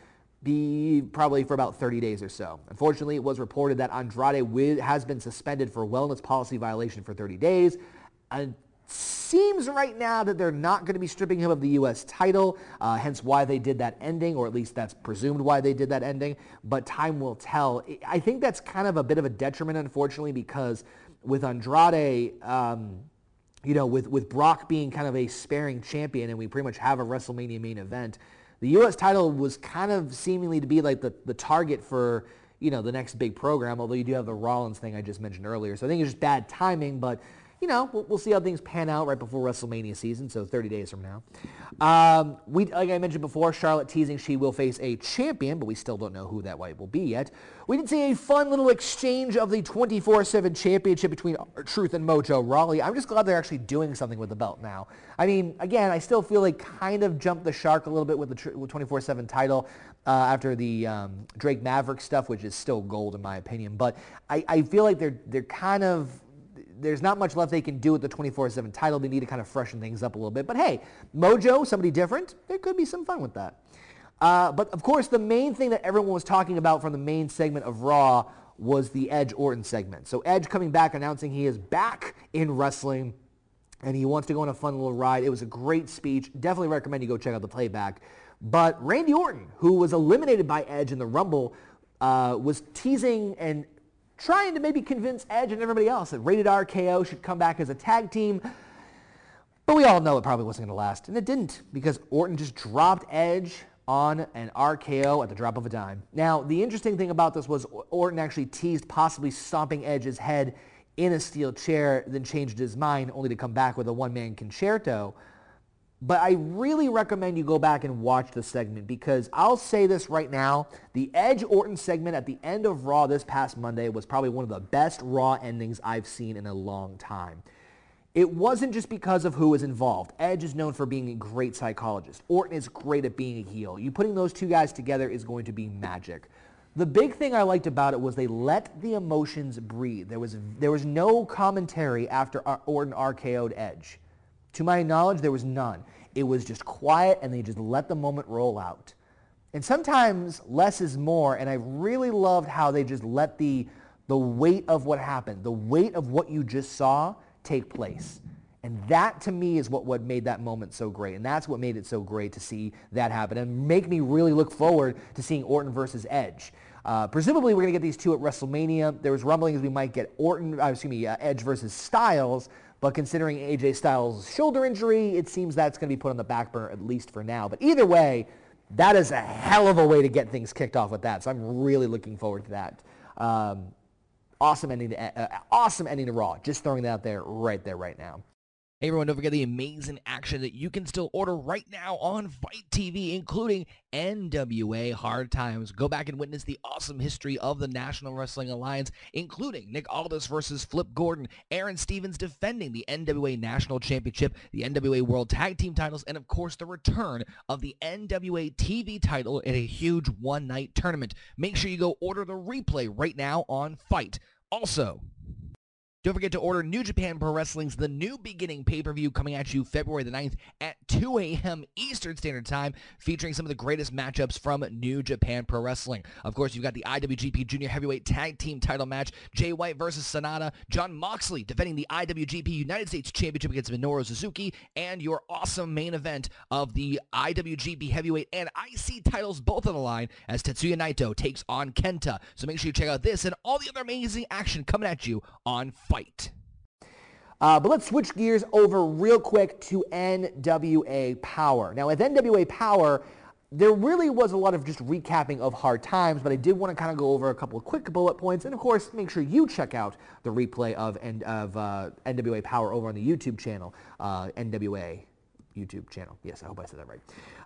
be probably for about 30 days or so. Unfortunately, it was reported that Andrade has been suspended for wellness policy violation for 30 days. And seems right now that they're not going to be stripping him of the U.S. title, uh, hence why they did that ending, or at least that's presumed why they did that ending. But time will tell. I think that's kind of a bit of a detriment, unfortunately, because with Andrade, um, you know, with, with Brock being kind of a sparing champion, and we pretty much have a WrestleMania main event, the U.S. title was kind of seemingly to be like the, the target for, you know, the next big program, although you do have the Rollins thing I just mentioned earlier. So I think it's just bad timing, but you know, we'll, we'll, see how things pan out right before WrestleMania season, so 30 days from now. Um, we, like I mentioned before, Charlotte teasing she will face a champion, but we still don't know who that white will be yet. We did see a fun little exchange of the 24-7 championship between Truth and Mojo Rawley. I'm just glad they're actually doing something with the belt now. I mean, again, I still feel like kind of jumped the shark a little bit with the 24-7 title. Uh, after the um, Drake Maverick stuff, which is still gold in my opinion. But I, I feel like they're they're kind of there's not much left they can do with the 24-7 title. They need to kind of freshen things up a little bit. But hey, Mojo, somebody different, there could be some fun with that. Uh, but of course, the main thing that everyone was talking about from the main segment of Raw was the Edge Orton segment. So Edge coming back announcing he is back in wrestling and he wants to go on a fun little ride. It was a great speech. Definitely recommend you go check out the playback. But Randy Orton, who was eliminated by Edge in the Rumble, uh, was teasing and trying to maybe convince Edge and everybody else that Rated RKO should come back as a tag team. But we all know it probably wasn't going to last. And it didn't because Orton just dropped Edge on an RKO at the drop of a dime. Now, the interesting thing about this was Orton actually teased possibly stomping Edge's head in a steel chair, then changed his mind only to come back with a one-man Con-Chair-To. But I really recommend you go back and watch the segment because I'll say this right now. The Edge Orton segment at the end of Raw this past Monday was probably one of the best Raw endings I've seen in a long time. It wasn't just because of who was involved. Edge is known for being a great psychologist. Orton is great at being a heel. You putting those two guys together is going to be magic. The big thing I liked about it was they let the emotions breathe. There was, there was no commentary after uh, Orton RKO'd Edge. To my knowledge, there was none. It was just quiet and they just let the moment roll out. And sometimes less is more, and I really loved how they just let the, the weight of what happened, the weight of what you just saw take place. And that to me is what, what made that moment so great. And that's what made it so great to see that happen and make me really look forward to seeing Orton versus Edge. Uh, presumably we're going to get these two at WrestleMania. There was rumblings we might get Orton, uh, excuse me, uh, Edge versus Styles. But considering AJ Styles' shoulder injury, it seems that's going to be put on the back burner at least for now. But either way, that is a hell of a way to get things kicked off with that. So I'm really looking forward to that. Um, awesome ending to uh, awesome ending to Raw. Just throwing that out there right there right now. Hey everyone, don't forget the amazing action that you can still order right now on FITE TV, including NWA Hard Times. Go back and witness the awesome history of the National Wrestling Alliance, including Nick Aldis versus Flip Gordon, Aron Stevens defending the NWA National Championship, the NWA World Tag Team titles, and of course the return of the NWA TV title in a huge one-night tournament. Make sure you go order the replay right now on FITE. Also, don't forget to order New Japan Pro Wrestling's The New Beginning pay-per-view coming at you February the 9th at 2 a.m. Eastern Standard Time, featuring some of the greatest matchups from New Japan Pro Wrestling. Of course, you've got the IWGP Junior Heavyweight Tag Team title match, Jay White versus Sanada, Jon Moxley defending the IWGP United States Championship against Minoru Suzuki, and your awesome main event of the IWGP Heavyweight and IC titles both on the line as Tetsuya Naito takes on Kenta. So make sure you check out this and all the other amazing action coming at you on Uh, but let's switch gears over real quick to NWA Powerrr. Now, with NWA Powerrr, there really was a lot of just recapping of hard times, but I did want to kind of go over a couple of quick bullet points, and of course, make sure you check out the replay of, N- of uh, NWA Powerrr over on the YouTube channel, uh, NWA YouTube channel. Yes, I hope I said that right.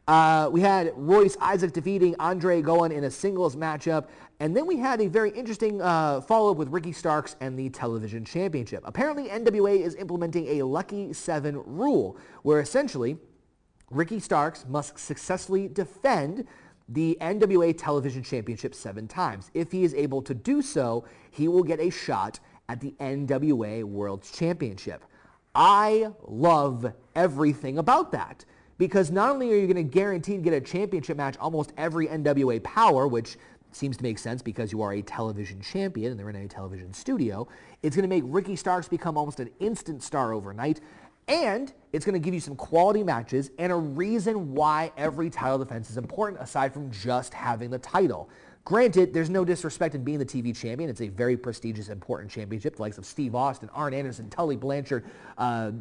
Uh, we had Royce Isaac defeating Andre Golan in a singles matchup. And then we had a very interesting uh, follow-up with Ricky Starks and the television championship. Apparently, NWA is implementing a Lucky 7 rule, where essentially Ricky Starks must successfully defend the NWA television championship seven times. If he is able to do so, he will get a shot at the NWA World Championship. I love everything about that because not only are you going to guarantee to get a championship match almost every NWA Powerrr, which seems to make sense because you are a television champion and they're in a television studio, it's going to make Ricky Starks become almost an instant star overnight. And it's going to give you some quality matches and a reason why every title defense is important aside from just having the title. Granted, there's no disrespect in being the TV champion. It's a very prestigious, important championship. The likes of Steve Austin, Arn Anderson, Tully Blanchard, uh,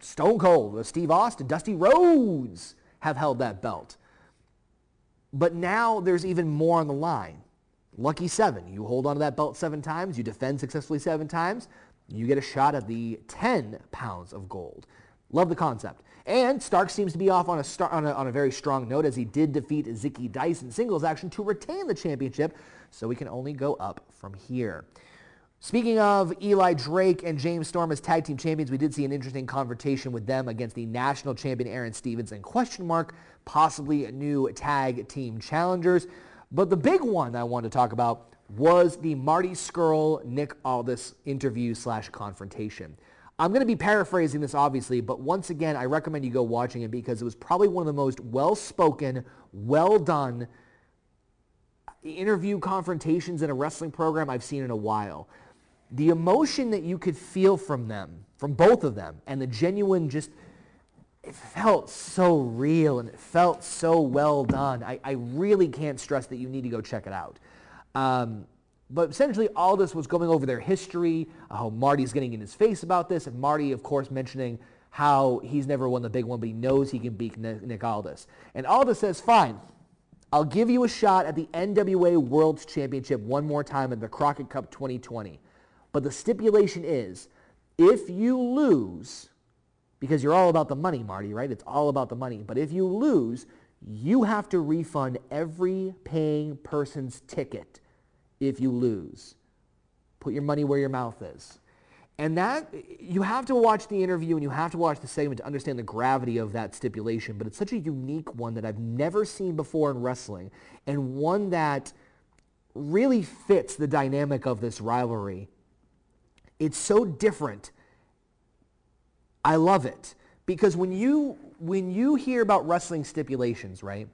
Stone Cold, uh, Steve Austin, Dusty Rhodes have held that belt. But now there's even more on the line. Lucky seven. You hold on to that belt seven times. You defend successfully seven times. You get a shot at the 10 pounds of gold. Love the concept. And Stark seems to be off on a, star, on a, on a very strong note as he did defeat Zicky Dice in singles action to retain the championship. So we can only go up from here. Speaking of Eli Drake and James Storm as tag team champions, we did see an interesting confrontation with them against the national champion Aron Stevens and question mark, possibly new tag team challengers. But the big one I wanted to talk about was the Marty Scurll, Nick Aldis interview slash confrontation. I'm going to be paraphrasing this obviously, but once again, I recommend you go watching it because it was probably one of the most well-spoken, well-done uh, interview confrontations in a wrestling program I've seen in a while the emotion that you could feel from them, from both of them, and the genuine just, it felt so real and it felt so well done. I, I really can't stress that you need to go check it out. Um, but essentially all this was going over their history, how Marty's getting in his face about this, and Marty, of course, mentioning how he's never won the big one, but he knows he can beat Nick Aldis. And Aldis says, fine, I'll give you a shot at the NWA World Championship one more time at the Crockett Cup 2020. But the stipulation is, if you lose, because you're all about the money, Marty, right? It's all about the money. But if you lose, you have to refund every paying person's ticket if you lose. Put your money where your mouth is. And that, you have to watch the interview and you have to watch the segment to understand the gravity of that stipulation. But it's such a unique one that I've never seen before in wrestling and one that really fits the dynamic of this rivalry it's so different. I love it because when you when you hear about wrestling stipulations, right?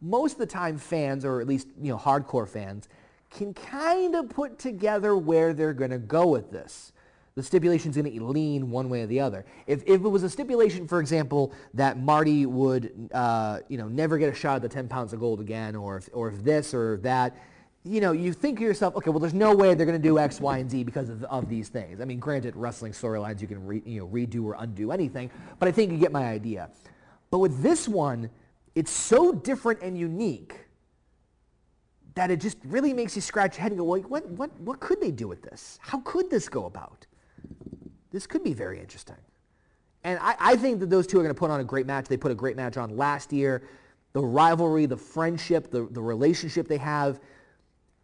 most of the time fans, or at least you know hardcore fans, can kind of put together where they're going to go with this. The stipulation's going to lean one way or the other. If, if it was a stipulation, for example, that Marty would uh, you know never get a shot at the 10 pounds of gold again, or if, or if this or that, you know, you think to yourself, okay, well, there's no way they're going to do X, Y, and Z because of, of these things. I mean, granted, wrestling storylines you can re, you know redo or undo anything, but I think you get my idea. But with this one, it's so different and unique that it just really makes you scratch your head and go, well, what, what, what could they do with this? How could this go about? This could be very interesting. And I, I think that those two are going to put on a great match. They put a great match on last year. The rivalry, the friendship, the, the relationship they have,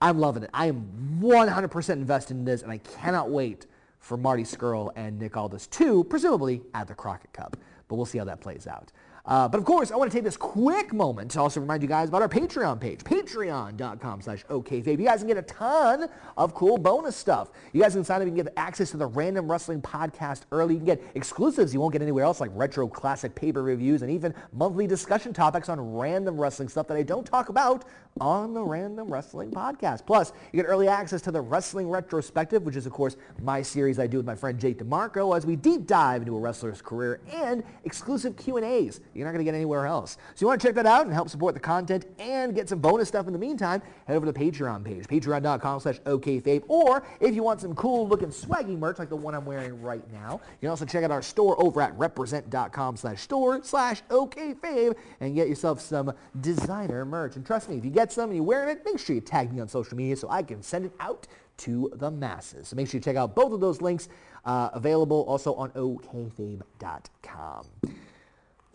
I'm loving it. I am 100% invested in this, and I cannot wait for Marty Scurll and Nick Aldis to, presumably, at the Crockett Cup. But we'll see how that plays out. Uh, but of course, I want to take this quick moment to also remind you guys about our Patreon page, patreon.com slash okfabe. You guys can get a ton of cool bonus stuff. You guys can sign up and get access to the Random Wrestling Podcast early. You can get exclusives you won't get anywhere else, like retro classic paper reviews and even monthly discussion topics on random wrestling stuff that I don't talk about on the Random Wrestling Podcast. Plus, you get early access to the Wrestling Retrospective, which is, of course, my series I do with my friend Jake DeMarco as we deep dive into a wrestler's career and exclusive Q&As you're not going to get anywhere else. So you want to check that out and help support the content and get some bonus stuff in the meantime, head over to the Patreon page, patreon.com slash okfabe. Or if you want some cool looking swaggy merch like the one I'm wearing right now, you can also check out our store over at represent.com slash store slash okfabe and get yourself some designer merch. And trust me, if you get some and you're wearing it, make sure you tag me on social media so I can send it out to the masses. So make sure you check out both of those links uh, available also on okayfabe.com.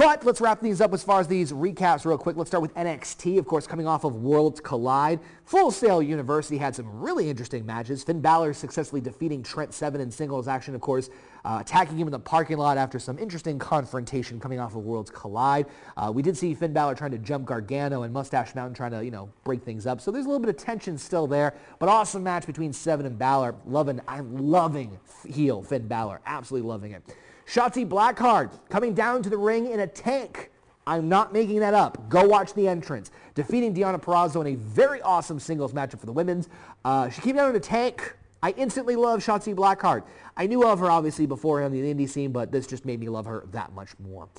But let's wrap things up as far as these recaps real quick. Let's start with NXT, of course, coming off of Worlds Collide. Full Sail University had some really interesting matches. Finn Balor successfully defeating Trent Seven in singles action, of course, uh, attacking him in the parking lot after some interesting confrontation coming off of Worlds Collide. Uh, we did see Finn Balor trying to jump Gargano and Mustache Mountain trying to, you know, break things up. So there's a little bit of tension still there, but awesome match between Seven and Balor. Loving, I'm loving heel Finn Balor. Absolutely loving it. Shotzi Blackheart coming down to the ring in a tank. I'm not making that up. Go watch the entrance. Defeating Deonna Purrazzo in a very awesome singles matchup for the women's. Uh, she came down in a tank. I instantly love Shotzi Blackheart. I knew of her obviously before on the indie scene, but this just made me love her that much more.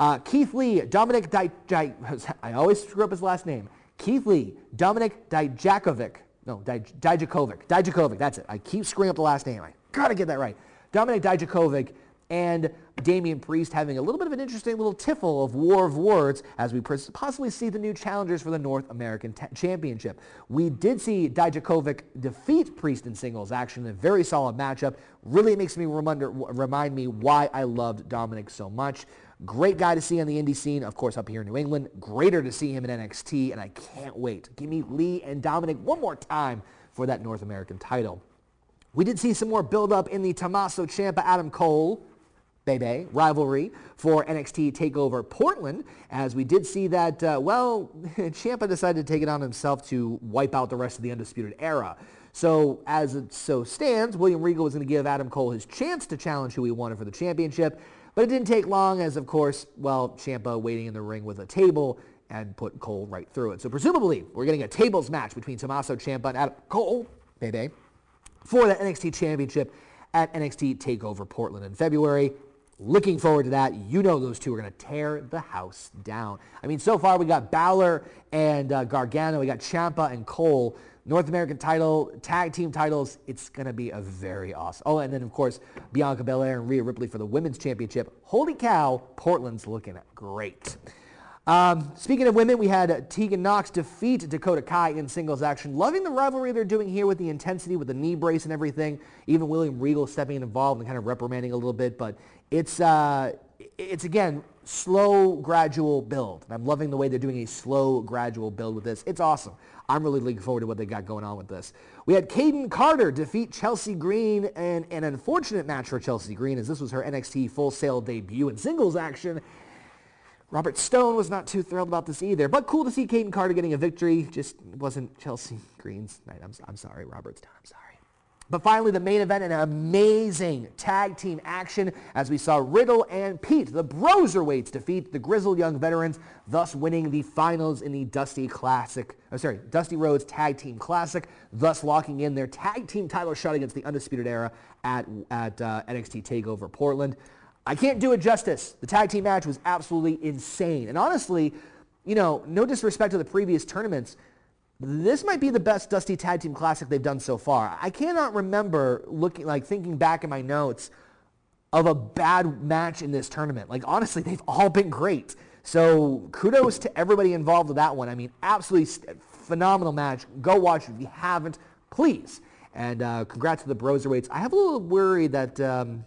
Uh, Keith Lee, Dominic Di, Di, I always screw up his last name. Keith Lee, Dominic Dijakovic. No, Di, Dijakovic. Dijakovic, that's it. I keep screwing up the last name. I gotta get that right. Dominic Dijakovic and Damian Priest having a little bit of an interesting little tiffle of war of words as we possibly see the new challengers for the North American t- Championship. We did see Dijakovic defeat Priest in singles action a very solid matchup. Really makes me reminder, remind me why I loved Dominic so much. Great guy to see on the indie scene, of course, up here in New England. Greater to see him in NXT, and I can't wait. Give me Lee and Dominic one more time for that North American title. We did see some more build-up in the Tommaso Ciampa Adam Cole Bay Bay rivalry for NXT TakeOver Portland, as we did see that, uh, well, [LAUGHS] Ciampa decided to take it on himself to wipe out the rest of the Undisputed Era. So as it so stands, William Regal was going to give Adam Cole his chance to challenge who he wanted for the championship, but it didn't take long as, of course, well, Ciampa waiting in the ring with a table and put Cole right through it. So presumably, we're getting a tables match between Tommaso Ciampa and Adam Cole, Bay Bay, for the NXT Championship at NXT TakeOver Portland in February. Looking forward to that. You know those two are going to tear the house down. I mean, so far we got Balor and uh, Gargano. We got Ciampa and Cole. North American title, tag team titles. It's going to be a very awesome. Oh, and then, of course, Bianca Belair and Rhea Ripley for the women's championship. Holy cow, Portland's looking great. Um, speaking of women, we had Tegan Knox defeat Dakota Kai in singles action. Loving the rivalry they're doing here with the intensity, with the knee brace and everything. Even William Regal stepping involved and kind of reprimanding a little bit. But it's, uh, it's again, slow, gradual build. And I'm loving the way they're doing a slow, gradual build with this. It's awesome. I'm really looking forward to what they got going on with this. We had Kayden Carter defeat Chelsea Green in an unfortunate match for Chelsea Green as this was her NXT Full Sail debut in singles action. Robert Stone was not too thrilled about this either, but cool to see Kayden Carter getting a victory. Just wasn't Chelsea Green's night. I'm, I'm sorry, Robert Stone. I'm sorry. But finally, the main event, an amazing tag team action as we saw Riddle and Pete, the Broserweights, defeat the Grizzled Young Veterans, thus winning the finals in the Dusty Classic, oh, sorry, Dusty Rhodes Tag Team Classic, thus locking in their tag team title shot against the Undisputed Era at, at uh, NXT TakeOver Portland. I can't do it justice. The tag team match was absolutely insane. And honestly, you know, no disrespect to the previous tournaments, this might be the best Dusty Tag Team Classic they've done so far. I cannot remember looking like thinking back in my notes of a bad match in this tournament. Like honestly, they've all been great. So kudos to everybody involved with that one. I mean, absolutely phenomenal match. Go watch it if you haven't, please. And uh, congrats to the Broserweights. I have a little worry that um,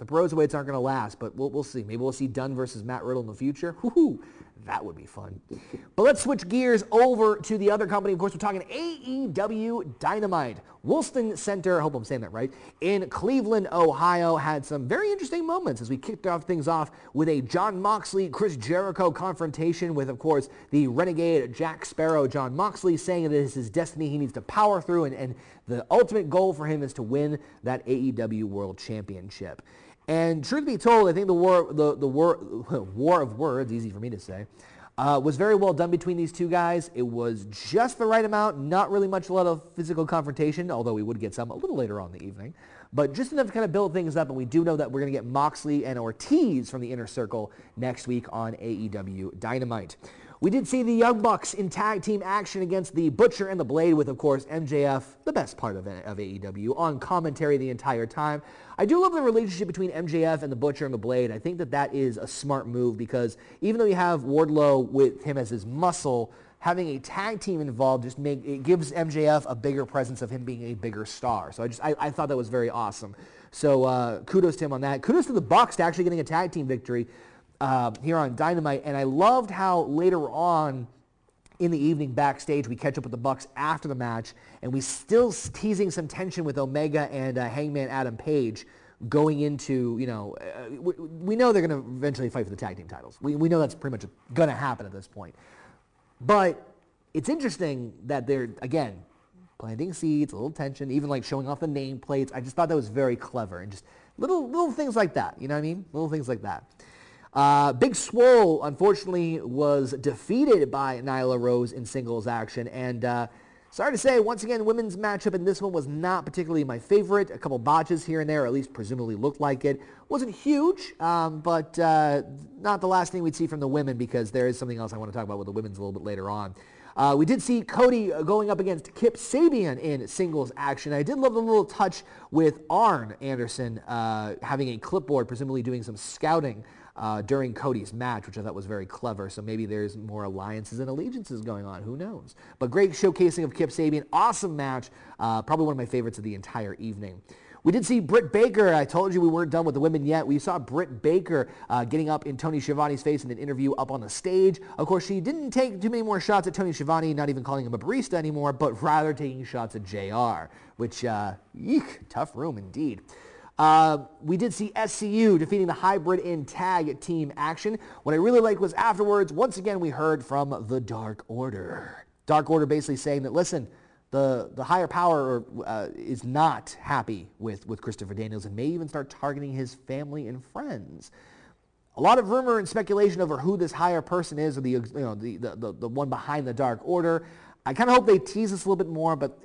the pros Broserweights aren't going to last, but we'll, we'll see. Maybe we'll see Dunne versus Matt Riddle in the future. Woo-hoo. That would be fun. But let's switch gears over to the other company. Of course, we're talking AEW Dynamite. Wolston Center, I hope I'm saying that right, in Cleveland, Ohio, had some very interesting moments as we kicked off things off with a Jon Moxley, Chris Jericho confrontation with, of course, the renegade Jack Sparrow, Jon Moxley, saying that it is his destiny he needs to power through, and, and the ultimate goal for him is to win that AEW World Championship. And truth be told, I think the war, the, the war, [LAUGHS] war of words, easy for me to say, uh, was very well done between these two guys. It was just the right amount, not really much a lot of physical confrontation, although we would get some a little later on in the evening. But just enough to kind of build things up, and we do know that we're going to get Moxley and Ortiz from the Inner Circle next week on AEW Dynamite. We did see the Young Bucks in tag team action against the Butcher and the Blade with, of course, MJF, the best part of, of AEW, on commentary the entire time. I do love the relationship between MJF and the Butcher and the Blade. I think that that is a smart move because even though you have Wardlow with him as his muscle, having a tag team involved just make it gives MJF a bigger presence of him being a bigger star. So I just I, I thought that was very awesome. So uh, kudos to him on that. Kudos to the Bucks to actually getting a tag team victory uh, here on Dynamite. And I loved how later on in the evening backstage we catch up with the Bucks after the match, and we still teasing some tension with Omega and uh, Hangman Adam Page going into, you know, uh, we, we, know they're going to eventually fight for the tag team titles. We, we know that's pretty much going to happen at this point. But it's interesting that they're, again, planting seeds, a little tension, even like showing off the nameplates. I just thought that was very clever and just little, little things like that. You know what I mean? Little things like that. Uh, Big Swole, unfortunately, was defeated by Nyla Rose in singles action. And uh, sorry to say, once again, women's matchup in this one was not particularly my favorite. A couple botches here and there, at least presumably looked like it. Wasn't huge, um, but uh, not the last thing we'd see from the women because there is something else I want to talk about with the women's a little bit later on. Uh, we did see Cody uh, going up against Kip Sabian in singles action. I did love the little touch with Arn Anderson uh, having a clipboard, presumably doing some scouting uh, during Cody's match, which I thought was very clever. So maybe there's more alliances and allegiances going on. Who knows? But great showcasing of Kip Sabian. Awesome match. Uh, probably one of my favorites of the entire evening. We did see Britt Baker. I told you we weren't done with the women yet. We saw Britt Baker uh, getting up in Tony Schiavone's face in an interview up on the stage. Of course, she didn't take too many more shots at Tony Schiavone, not even calling him a barista anymore, but rather taking shots at JR, which, uh, eek, tough room indeed. Uh, we did see SCU defeating the hybrid in tag team action. What I really liked was afterwards, once again, we heard from the Dark Order. Dark Order basically saying that, listen, the, the higher power uh, is not happy with, with Christopher Daniels and may even start targeting his family and friends. A lot of rumor and speculation over who this higher person is or the, you know, the, the, the, the one behind the Dark Order. I kind of hope they tease us a little bit more, but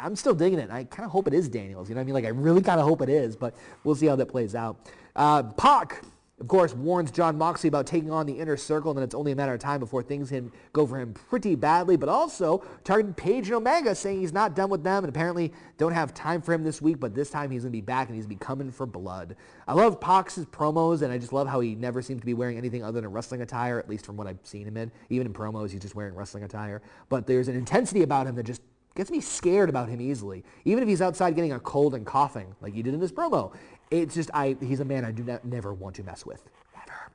I'm still digging it. I kind of hope it is Daniels. You know what I mean? Like I really kind of hope it is, but we'll see how that plays out. Uh, Pac, of course, warns Jon Moxley about taking on the inner circle, and then it's only a matter of time before things can go for him pretty badly. But also targeting Page and Omega, saying he's not done with them, and apparently don't have time for him this week. But this time he's gonna be back, and he's be coming for blood. I love Pac's promos, and I just love how he never seems to be wearing anything other than wrestling attire, at least from what I've seen him in. Even in promos, he's just wearing wrestling attire. But there's an intensity about him that just Gets me scared about him easily. Even if he's outside getting a cold and coughing, like he did in this promo. It's just, I, he's a man I do not, never want to mess with. Never.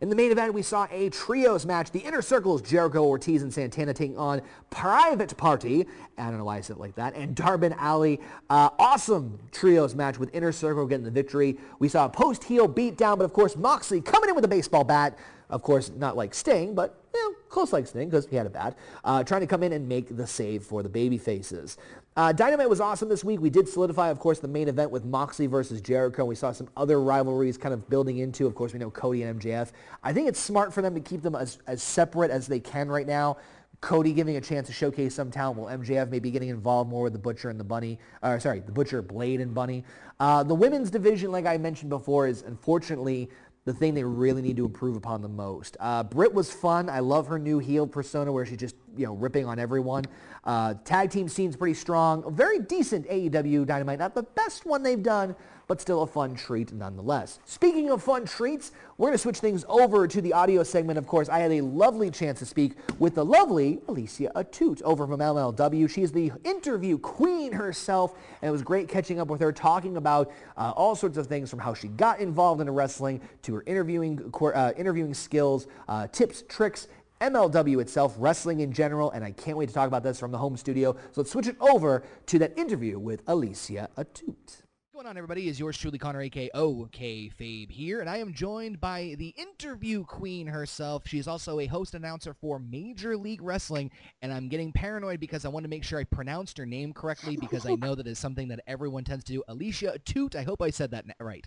In the main event, we saw a trios match. The Inner Circles, Jericho, Ortiz, and Santana taking on Private Party. I don't know why I said it like that. And Darby Allin. Uh, awesome trios match with Inner Circle getting the victory. We saw a post-heel beatdown, but of course Moxley coming in with a baseball bat. Of course, not like Sting, but you know, close like Sting because he had a bat, uh, trying to come in and make the save for the baby faces. Uh, Dynamite was awesome this week. We did solidify, of course, the main event with Moxley versus Jericho. We saw some other rivalries kind of building into. Of course, we know Cody and MJF. I think it's smart for them to keep them as, as separate as they can right now. Cody giving a chance to showcase some talent, while MJF maybe getting involved more with the Butcher and the Bunny. Uh, sorry, the Butcher, Blade, and Bunny. Uh, the women's division, like I mentioned before, is unfortunately the thing they really need to improve upon the most. Uh, Britt was fun. I love her new heel persona where she's just you know ripping on everyone. Uh, tag team scene's pretty strong. Very decent AEW Dynamite. Not the best one they've done, but still a fun treat nonetheless. Speaking of fun treats, we're going to switch things over to the audio segment. Of course, I had a lovely chance to speak with the lovely Alicia Atout over from MLW. She's the interview queen herself, and it was great catching up with her, talking about uh, all sorts of things from how she got involved in wrestling to her interviewing, uh, interviewing skills, uh, tips, tricks, MLW itself, wrestling in general, and I can't wait to talk about this from the home studio. So let's switch it over to that interview with Alicia Atout going on, everybody? Is yours truly, Conor, aka OK Fabe here, and I am joined by the interview queen herself. She is also a host announcer for Major League Wrestling, and I'm getting paranoid because I want to make sure I pronounced her name correctly because I know that is something that everyone tends to do. Alicia Atout, I hope I said that right.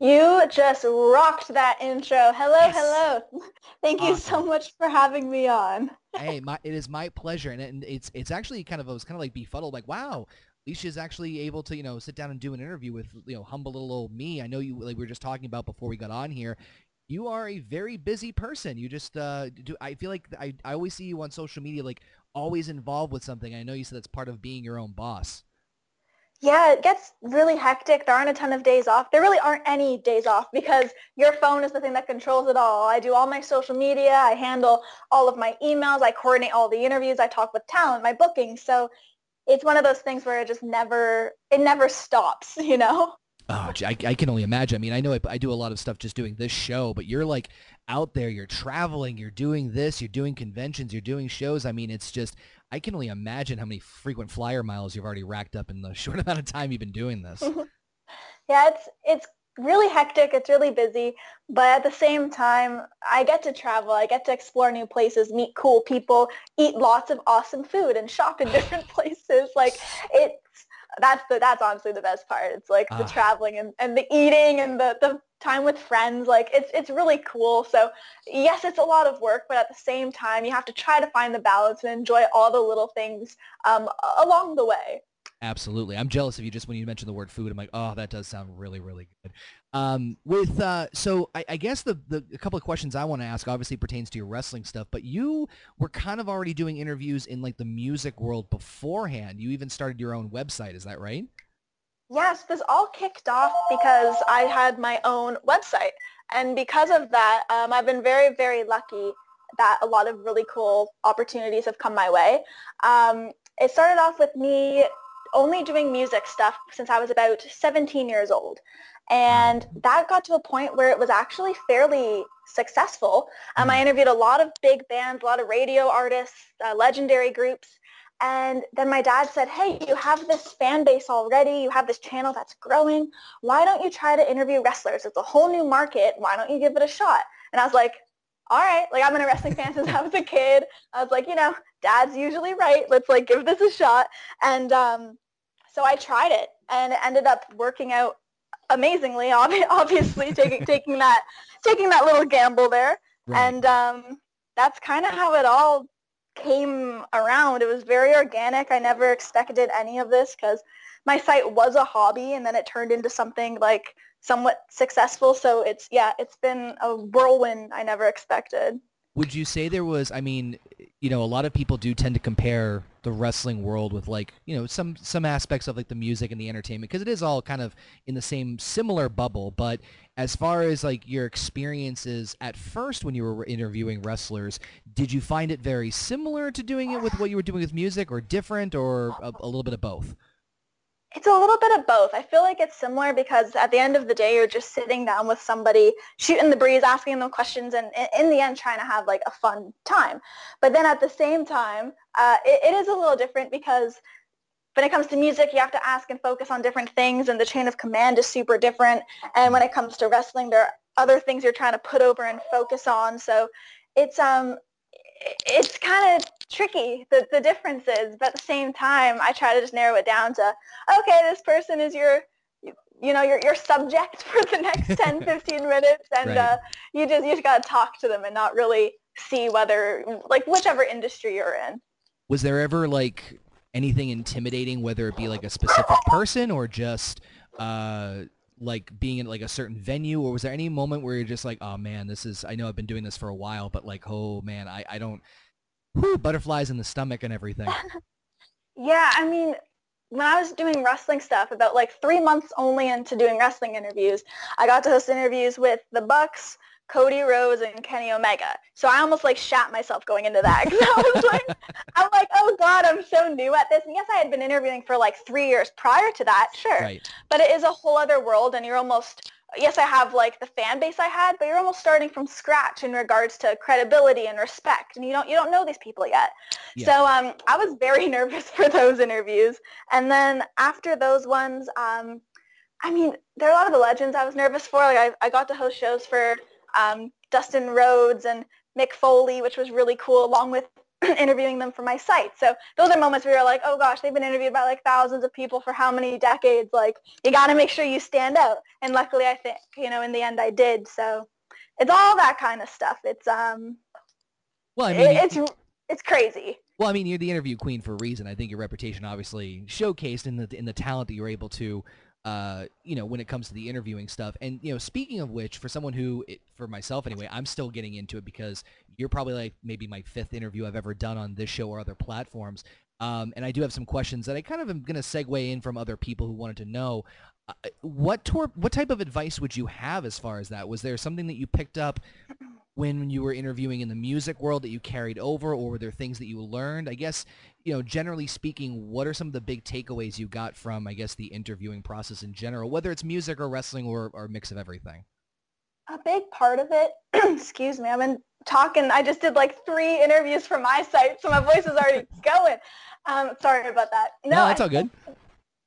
You just rocked that intro. Hello, yes. hello. Thank awesome. you so much for having me on. hey, my, it is my pleasure, and, it, and it's it's actually kind of I was kind of like befuddled, like wow, is actually able to, you know, sit down and do an interview with, you know, humble little old me. I know you, like we were just talking about before we got on here. You are a very busy person. You just uh, do. I feel like I, I always see you on social media, like always involved with something. I know you said that's part of being your own boss. Yeah, it gets really hectic. There aren't a ton of days off. There really aren't any days off because your phone is the thing that controls it all. I do all my social media. I handle all of my emails. I coordinate all the interviews. I talk with talent, my bookings. So it's one of those things where it just never it never stops [LAUGHS] you know? Oh I, I can only imagine. I mean i know I, I do a lot of stuff just doing this show but you're like out there you're traveling you're doing this you're doing conventions you're doing shows. I mean it's just i can only imagine how many frequent flyer miles you've already racked up in the [LAUGHS] short amount of time you've been doing this. [LAUGHS] Yeah it's it's really hectic. It's really busy. But at the same time, I get to travel. I get to explore new places, meet cool people, eat lots of awesome food, and shop in [LAUGHS] different places. Like it's that's the that's honestly the best part. It's like the ah. traveling and, and the eating and the, the time with friends. Like it's it's really cool. So yes, it's a lot of work, but at the same time, you have to try to find the balance and enjoy all the little things um, along the way. Absolutely. I'm jealous of you just when you mentioned the word food. I'm like, oh, that does sound really, really good. Um, with uh, so I, I guess the, the a couple of questions I want to ask obviously pertains to your wrestling stuff, but you were kind of already doing interviews in like the music world beforehand. You even started your own website. Is that right? Yes, this all kicked off because I had my own website. And because of that, um, I've been very, very lucky that a lot of really cool opportunities have come my way. Um, it started off with me only doing music stuff since I was about 17 years old. And that got to a point where it was actually fairly successful. Um, I hmm. interviewed a lot of big bands, a lot of radio artists, uh, legendary groups. And then my dad said, hey, you have this fan base already. You have this channel that's growing. Why don't you try to interview wrestlers? It's a whole new market. Why don't you give it a shot? And I was like, all right, like I've been a wrestling fan since I was a kid. I was like, you know, dad's usually right. Let's like give this a shot. And um, so I tried it and it ended up working out amazingly, [LAUGHS] obviously taking, [LAUGHS] taking that, taking that little gamble there. Right. And um, that's kind of how it all came around. It was very organic. I never expected any of this because my site was a hobby and then it turned into something like somewhat successful. So it's, yeah, it's been a whirlwind I never expected. Would you say there was, I mean, you know, a lot of people do tend to compare the wrestling world with like, you know, some some aspects of like the music and the entertainment because it is all kind of in the same similar bubble, but as far as like your experiences at first when you were interviewing wrestlers, did you find it very similar to doing it with what you were doing with music or different or a, a little bit of both? It's a little bit of both. I feel like it's similar because at the end of the day, you're just sitting down with somebody, shooting the breeze, asking them questions, and in the end, trying to have like a fun time. But then at the same time, uh, it, it is a little different because when it comes to music, you have to ask and focus on different things, and the chain of command is super different. And when it comes to wrestling, there are other things you're trying to put over and focus on. So it's um, it's kind of tricky the the differences, but at the same time, I try to just narrow it down to okay, this person is your you know your your subject [LAUGHS] for the next [LAUGHS] 10 15 minutes and Right. uh, you just you just got to talk to them and not really see whether like whichever industry you're in Was there ever like anything intimidating, whether it be like a specific person or just uh, like being in like a certain venue, or was there any moment where you're just like, oh man, this is I know I've been doing this for a while, but like, oh man, I I don't. Whew, butterflies in the stomach and everything. [LAUGHS] Yeah, I mean, when I was doing wrestling stuff, about like three months only into doing wrestling interviews, I got to host interviews with the Bucks, Cody Rhodes, and Kenny Omega. So I almost like shat myself going into that. 'cause I was like, [LAUGHS] I'm like, oh God, I'm so new at this. And yes, I had been interviewing for like three years prior to that, sure. Right. But it is a whole other world, and you're almost yes, I have like the fan base I had, but you're almost starting from scratch in regards to credibility and respect, and you don't you don't know these people yet. Yeah. So um, I was very [LAUGHS] nervous for those interviews, and then after those ones, um, I mean, there are a lot of the legends I was nervous for. Like I, I got to host shows for um, Dustin Rhodes and Mick Foley, which was really cool, along with [CLEARS THROAT] interviewing them for my site. So those are moments where you're like, oh gosh, they've been interviewed by like thousands of people for how many decades? Like you got to make sure you stand out. And luckily, I think you know in the end I did. So it's all that kind of stuff. It's um, Well, I mean, it- it's it's crazy. Well, I mean, you're the interview queen for a reason. I think your reputation obviously showcased in the in the talent that you're able to, uh, you know, when it comes to the interviewing stuff. And you know, speaking of which, for someone who, it, for myself anyway, I'm still getting into it because you're probably like maybe my fifth interview I've ever done on this show or other platforms. Um, and I do have some questions that I kind of am going to segue in from other people who wanted to know. Uh, what tor- what type of advice would you have as far as that? Was there something that you picked up when you were interviewing in the music world that you carried over, or were there things that you learned? I guess, you know, generally speaking, what are some of the big takeaways you got from, I guess, the interviewing process in general, whether it's music or wrestling or, or a mix of everything? A big part of it, [CLEARS THROAT] excuse me, I've been talking, I just did like three interviews for my site, so my voice is already [LAUGHS] going. Um, sorry about that. No, that's I all good.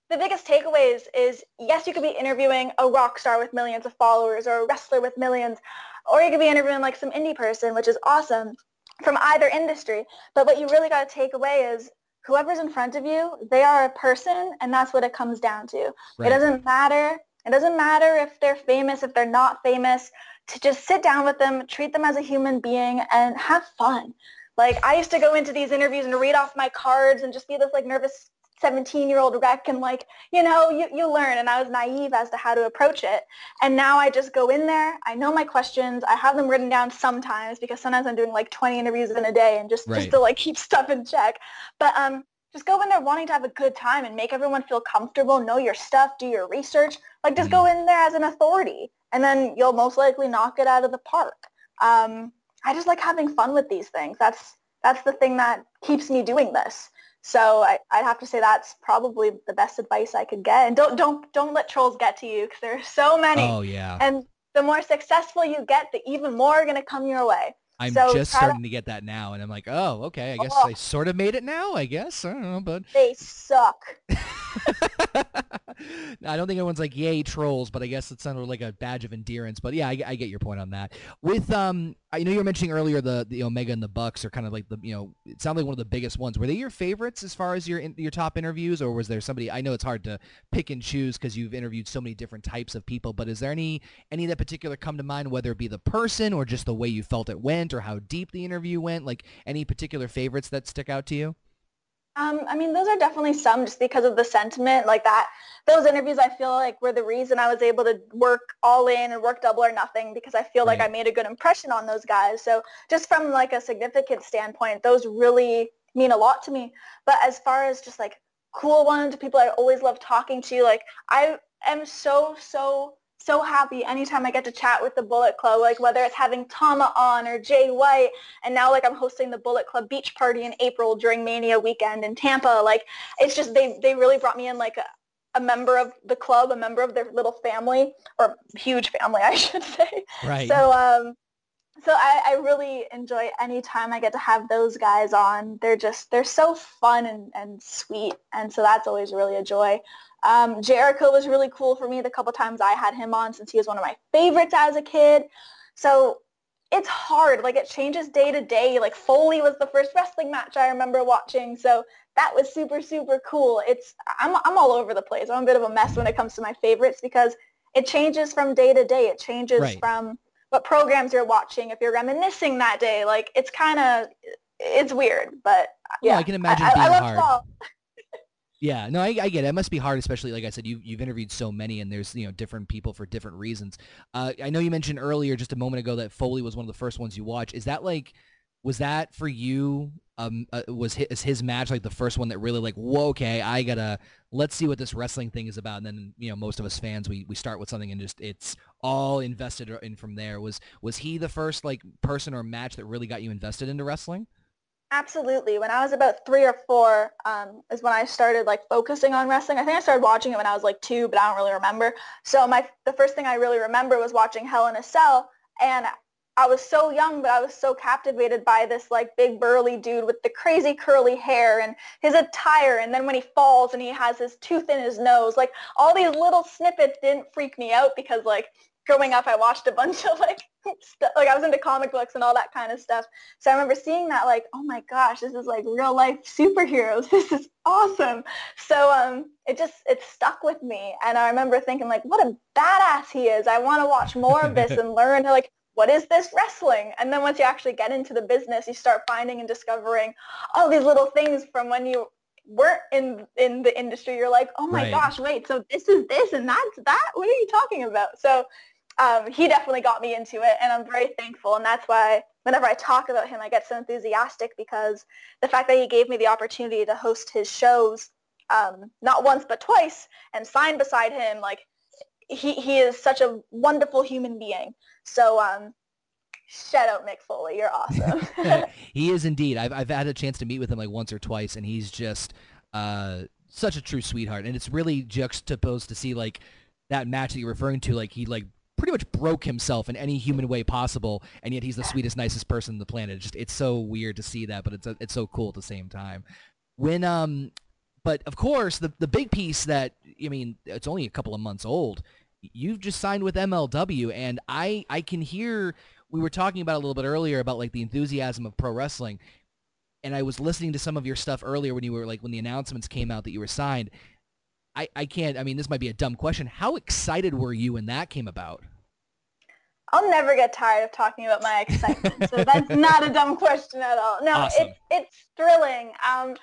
The biggest takeaways is, yes, you could be interviewing a rock star with millions of followers or a wrestler with millions, or you could be interviewing like some indie person, which is awesome from either industry. But what you really got to take away is whoever's in front of you, they are a person, and that's what it comes down to. Right. It doesn't matter. It doesn't matter if they're famous, if they're not famous. To just sit down with them, treat them as a human being, and have fun. Like I used to go into these interviews and read off my cards and just be this like nervous 17 year old wreck and like, you know, you, you learn. And I was naive as to how to approach it. And now I just go in there. I know my questions. I have them written down sometimes because sometimes I'm doing like 20 interviews in a day and just, Right. just to like [LAUGHS] keep stuff in check. But um, just go in there wanting to have a good time and make everyone feel comfortable, know your stuff, do your research. Like just go in there as an authority and then you'll most likely knock it out of the park. Um, I just like having fun with these things. That's that's the thing that keeps me doing this. So I, I'd have to say that's probably the best advice I could get. And don't don't don't let trolls get to you because there are so many. Oh, yeah. And the more successful you get, the even more are going to come your way. I'm so just try to- starting to get that now, and I'm like, oh, okay, I guess Oh. I sort of made it now, I guess. I don't know, but They suck. [LAUGHS] [LAUGHS] I don't think anyone's like, yay, trolls, but I guess it sounded like a badge of endearance. But yeah, I, I get your point on that. With, um, I know you were mentioning earlier the, the Omega and the Bucks are kind of like the, you know, it sounded like one of the biggest ones. Were they your favorites as far as your your top interviews, or was there somebody, I know it's hard to pick and choose because you've interviewed so many different types of people, but is there any, any that particular come to mind, whether it be the person or just the way you felt it went or how deep the interview went? Like any particular favorites that stick out to you? Um, I mean, those are definitely some just because of the sentiment like that. Those interviews I feel like were the reason I was able to work all in and work double or nothing because I feel like I made a good impression on those guys. So just from like a significant standpoint, those really mean a lot to me. But as far as just like cool ones, people I always love talking to, like I am so, so, so happy anytime I get to chat with the Bullet Club, like whether it's having Tama on or Jay White, and now like I'm hosting the Bullet Club beach party in April during Mania weekend in Tampa. Like it's just they they really brought me in like a, a member of the club, a member of their little family or huge family, [LAUGHS] I should say. Right. So um so I, I really enjoy any time I get to have those guys on. They're just they're so fun and, and sweet and so that's always really a joy. Um, Jericho was really cool for me the couple times I had him on since he was one of my favorites as a kid. So it's hard. Like it changes day to day. Like Foley was the first wrestling match I remember watching. So that was super, super cool. It's I'm I'm all over the place. I'm a bit of a mess when it comes to my favorites because it changes from day to day. It changes Right. from what programs you're watching. If you're reminiscing that day, like it's kind of it's weird, but Well, yeah, I can imagine I, being I love hard. fall. [LAUGHS] Yeah, no, I, I get it. It must be hard, especially like I said, you you've interviewed so many, and there's you know different people for different reasons. Uh, I know you mentioned earlier, just a moment ago, that Foley was one of the first ones you watched. Is that like, was that for you? Um, uh, was his, is his match like the first one that really like, whoa, okay, I gotta let's see what this wrestling thing is about, and then you know most of us fans we we start with something and just it's all invested in from there. Was was he the first like person or match that really got you invested into wrestling? Absolutely. When I was about three or four, um, is when I started like focusing on wrestling. I think I started watching it when I was like two, but I don't really remember. So my the first thing I really remember was watching Hell in a Cell, and I was so young, but I was so captivated by this like big burly dude with the crazy curly hair and his attire. And then when he falls and he has his tooth in his nose, like all these little snippets didn't freak me out because like growing up, I watched a bunch of like [LAUGHS] stuff, like I was into comic books and all that kind of stuff. So I remember seeing that like, oh my gosh, this is like real life superheroes. [LAUGHS] This is awesome. So um, it just, it stuck with me. And I remember thinking like, what a badass he is. I want to watch more of this [LAUGHS] and learn like, what is this wrestling? And then once you actually get into the business, you start finding and discovering all these little things from when you weren't in in the industry. You're like, oh my Right. gosh, wait, so this is this and that's that? What are you talking about? So um, he definitely got me into it, and I'm very thankful. And that's why whenever I talk about him, I get so enthusiastic because the fact that he gave me the opportunity to host his shows, um, not once but twice, and sign beside him, like he he is such a wonderful human being. So um, shout out Mick Foley, you're awesome. [LAUGHS] he is indeed. I've I've had a chance to meet with him like once or twice, and he's just uh, such a true sweetheart. And it's really juxtaposed to see like that match that you're referring to. Like he like pretty much broke himself in any human way possible, and yet he's the sweetest, nicest person on the planet. It's just it's so weird to see that, but it's it's so cool at the same time. When um, but of course the the big piece that I mean it's only a couple of months old. You've just signed with MLW, and I I can hear we were talking about a little bit earlier about like the enthusiasm of pro wrestling and I was listening to some of your stuff earlier when you were like when the announcements came out that you were signed. I, I can't I mean this might be a dumb question. How excited were you when that came about? I'll never get tired of talking about my excitement. so that's [LAUGHS] not a dumb question at all. No, Awesome. it's it's thrilling. Um,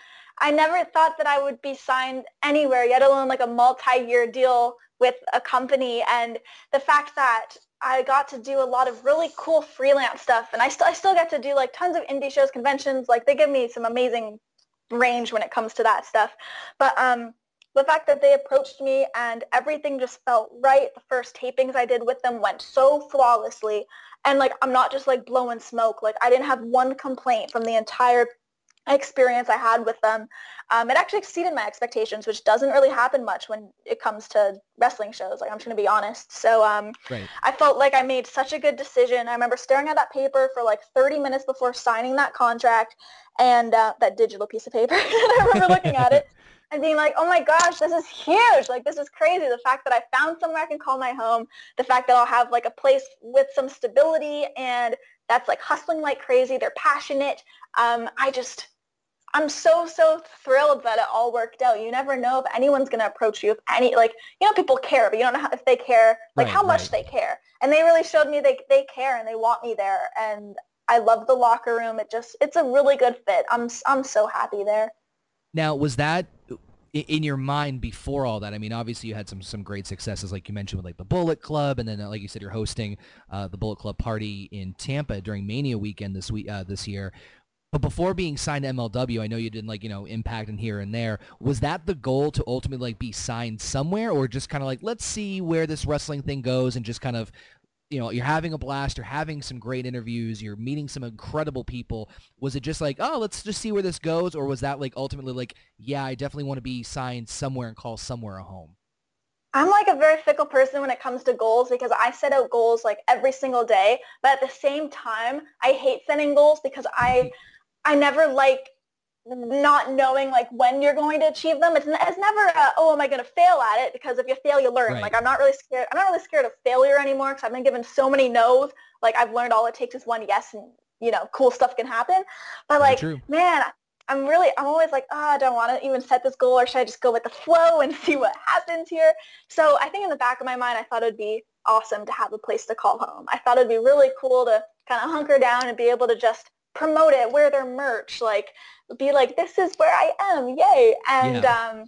I never thought that I would be signed anywhere, yet alone like a multi-year deal with a company. And the fact that I got to do a lot of really cool freelance stuff, and I still I still get to do like tons of indie shows, conventions. Like they give me some amazing range when it comes to that stuff. But um, the fact that they approached me and everything just felt right. The first tapings I did with them went so flawlessly. And like, I'm not just like blowing smoke. Like I didn't have one complaint from the entire experience I had with them. Um, it actually exceeded my expectations, which doesn't really happen much when it comes to wrestling shows. Like I'm just going to be honest. So um, Right. I felt like I made such a good decision. I remember staring at that paper for like 30 minutes before signing that contract and uh, that digital piece of paper. and [LAUGHS] I remember looking at it [LAUGHS] and being like, oh my gosh, this is huge. Like, this is crazy. The fact that I found somewhere I can call my home, the fact that I'll have like a place with some stability and that's like hustling like crazy. They're passionate. Um, I just, I'm so, so thrilled that it all worked out. You never know if anyone's going to approach you if any, like, you know, people care, but you don't know how, if they care, like Right, how much right. they care. And they really showed me they, they care and they want me there. And I love the locker room. It just, it's a really good fit. I'm, I'm so happy there. Now, was that in your mind before all that? I mean, obviously you had some some great successes, like you mentioned with like the Bullet Club, and then uh, like you said, you're hosting uh, the Bullet Club party in Tampa during Mania weekend this week uh, this year. But before being signed to MLW, I know you did like you know Impact and here and there. Was that the goal to ultimately like be signed somewhere, or just kind of like let's see where this wrestling thing goes, and just kind of you know, you're having a blast, you're having some great interviews, you're meeting some incredible people. Was it just like, oh, let's just see where this goes? Or was that like ultimately like, yeah, I definitely want to be signed somewhere and call somewhere a home? I'm like a very fickle person when it comes to goals because I set out goals like every single day. But at the same time, I hate setting goals because I, [LAUGHS] I never like not knowing like when you're going to achieve them. It's, it's never a, oh, am I going to fail at it? Because if you fail, you learn. Right. Like I'm not really scared. I'm not really scared of failure anymore because I've been given so many no's. Like I've learned all it takes is one yes and, you know, cool stuff can happen. But like, true. man, I'm really, I'm always like, oh, I don't want to even set this goal or should I just go with the flow and [LAUGHS] see what happens here? So I think in the back of my mind, I thought it'd be awesome to have a place to call home. I thought it'd be really cool to kind of hunker down and be able to just promote it, wear their merch, like be like, this is where I am, yay. And um,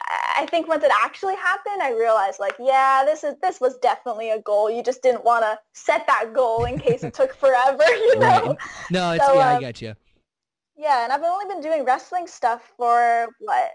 I I think once it actually happened, I realized like, yeah, this is this was definitely a goal. You just didn't want to set that goal in case it [LAUGHS] took forever, [LAUGHS] you know? Right. No, it's So, yeah, I um, get you. Yeah, and I've only been doing wrestling stuff for what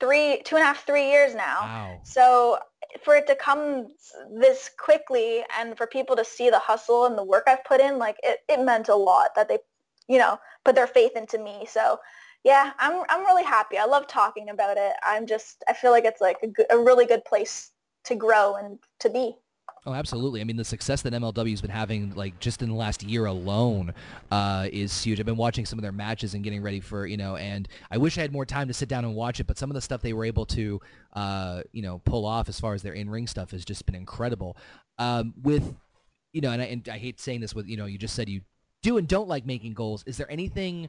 three, two and a half, three years now. Wow. So for it to come this quickly and for people to see the hustle and the work I've put in, like it, it meant a lot that they, you know, put their faith into me. So yeah, I'm I'm really happy. I love talking about it. I'm just I feel like it's like a, really good place to grow and to be. Oh, absolutely. I mean, the success that MLW has been having, like just in the last year alone, uh, is huge. I've been watching some of their matches and getting ready for, you know, and I wish I had more time to sit down and watch it. But some of the stuff they were able to, uh, you know, pull off as far as their in-ring stuff has just been incredible. Um, with, you know, and I, and I hate saying this with, you know, you just said you do and don't like making goals. Is there anything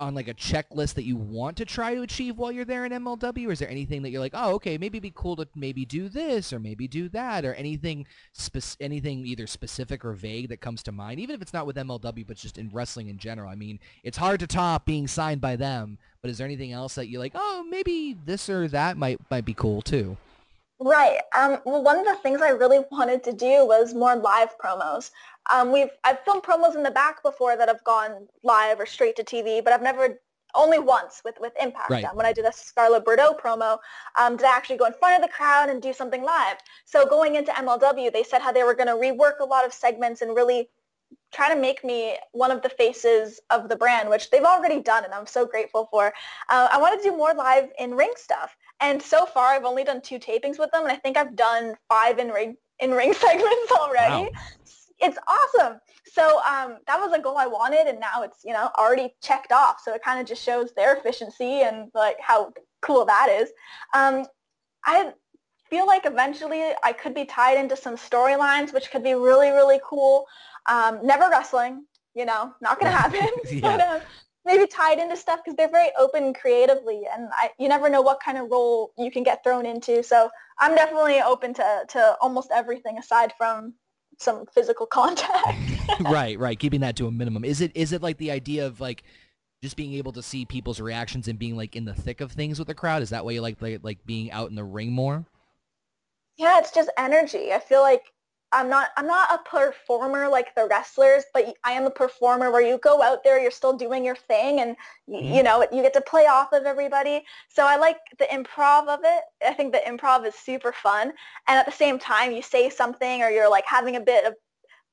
on like a checklist that you want to try to achieve while you're there in MLW? Or is there anything that you're like, oh, okay, maybe it'd be cool to maybe do this or maybe do that or anything spec- anything either specific or vague that comes to mind, even if it's not with MLW, but just in wrestling in general. I mean, it's hard to top being signed by them, but is there anything else that you're like, oh, maybe this or that might might be cool too? Right. Um, well, one of the things I really wanted to do was more live promos. Um, we've I've filmed promos in the back before that have gone live or straight to TV, but I've never only once with with Impact. Right. Um, when I did a Scarlett Bordeaux promo, um, did I actually go in front of the crowd and do something live? So going into MLW, they said how they were going to rework a lot of segments and really try to make me one of the faces of the brand, which they've already done, and I'm so grateful for. Uh, I want to do more live in ring stuff, and so far I've only done two tapings with them, and I think I've done five in ring in ring [LAUGHS] segments already. Wow. It's awesome. So um, that was a goal I wanted, and now it's you know already checked off. So it kind of just shows their efficiency and like how cool that is. Um, I feel like eventually I could be tied into some storylines, which could be really, really cool. Um, never wrestling, you know, not gonna happen. [LAUGHS] [LAUGHS] Yeah. but um, maybe tied into stuff because they're very open creatively, and I, you never know what kind of role you can get thrown into. So I'm definitely open to to almost everything aside from some physical contact. [LAUGHS] [LAUGHS] right, right. Keeping that to a minimum. Is it is it like the idea of like just being able to see people's reactions and being like in the thick of things with the crowd? Is that why you like like, like being out in the ring more? Yeah, it's just energy. I feel like I'm not I'm not a performer like the wrestlers, but I am a performer where you go out there, you're still doing your thing, and y Mhm. you know you get to play off of everybody. So I like the improv of it. I think the improv is super fun, and at the same time, you say something or you're like having a bit of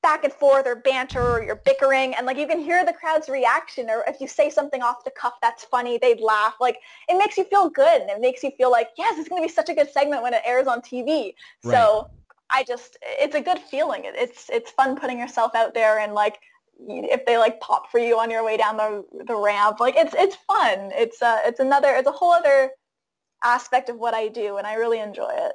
back and forth or banter or you're bickering and like you can hear the crowd's reaction or if you say something off the cuff that's funny they'd laugh like it makes you feel good and it makes you feel like yes it's going to be such a good segment when it airs on tv so i just it's a good feeling. It's it's fun putting yourself out there and like if they like pop for you on your way down the the ramp like it's it's fun. It's uh it's another it's a whole other aspect of what i do and i really enjoy it.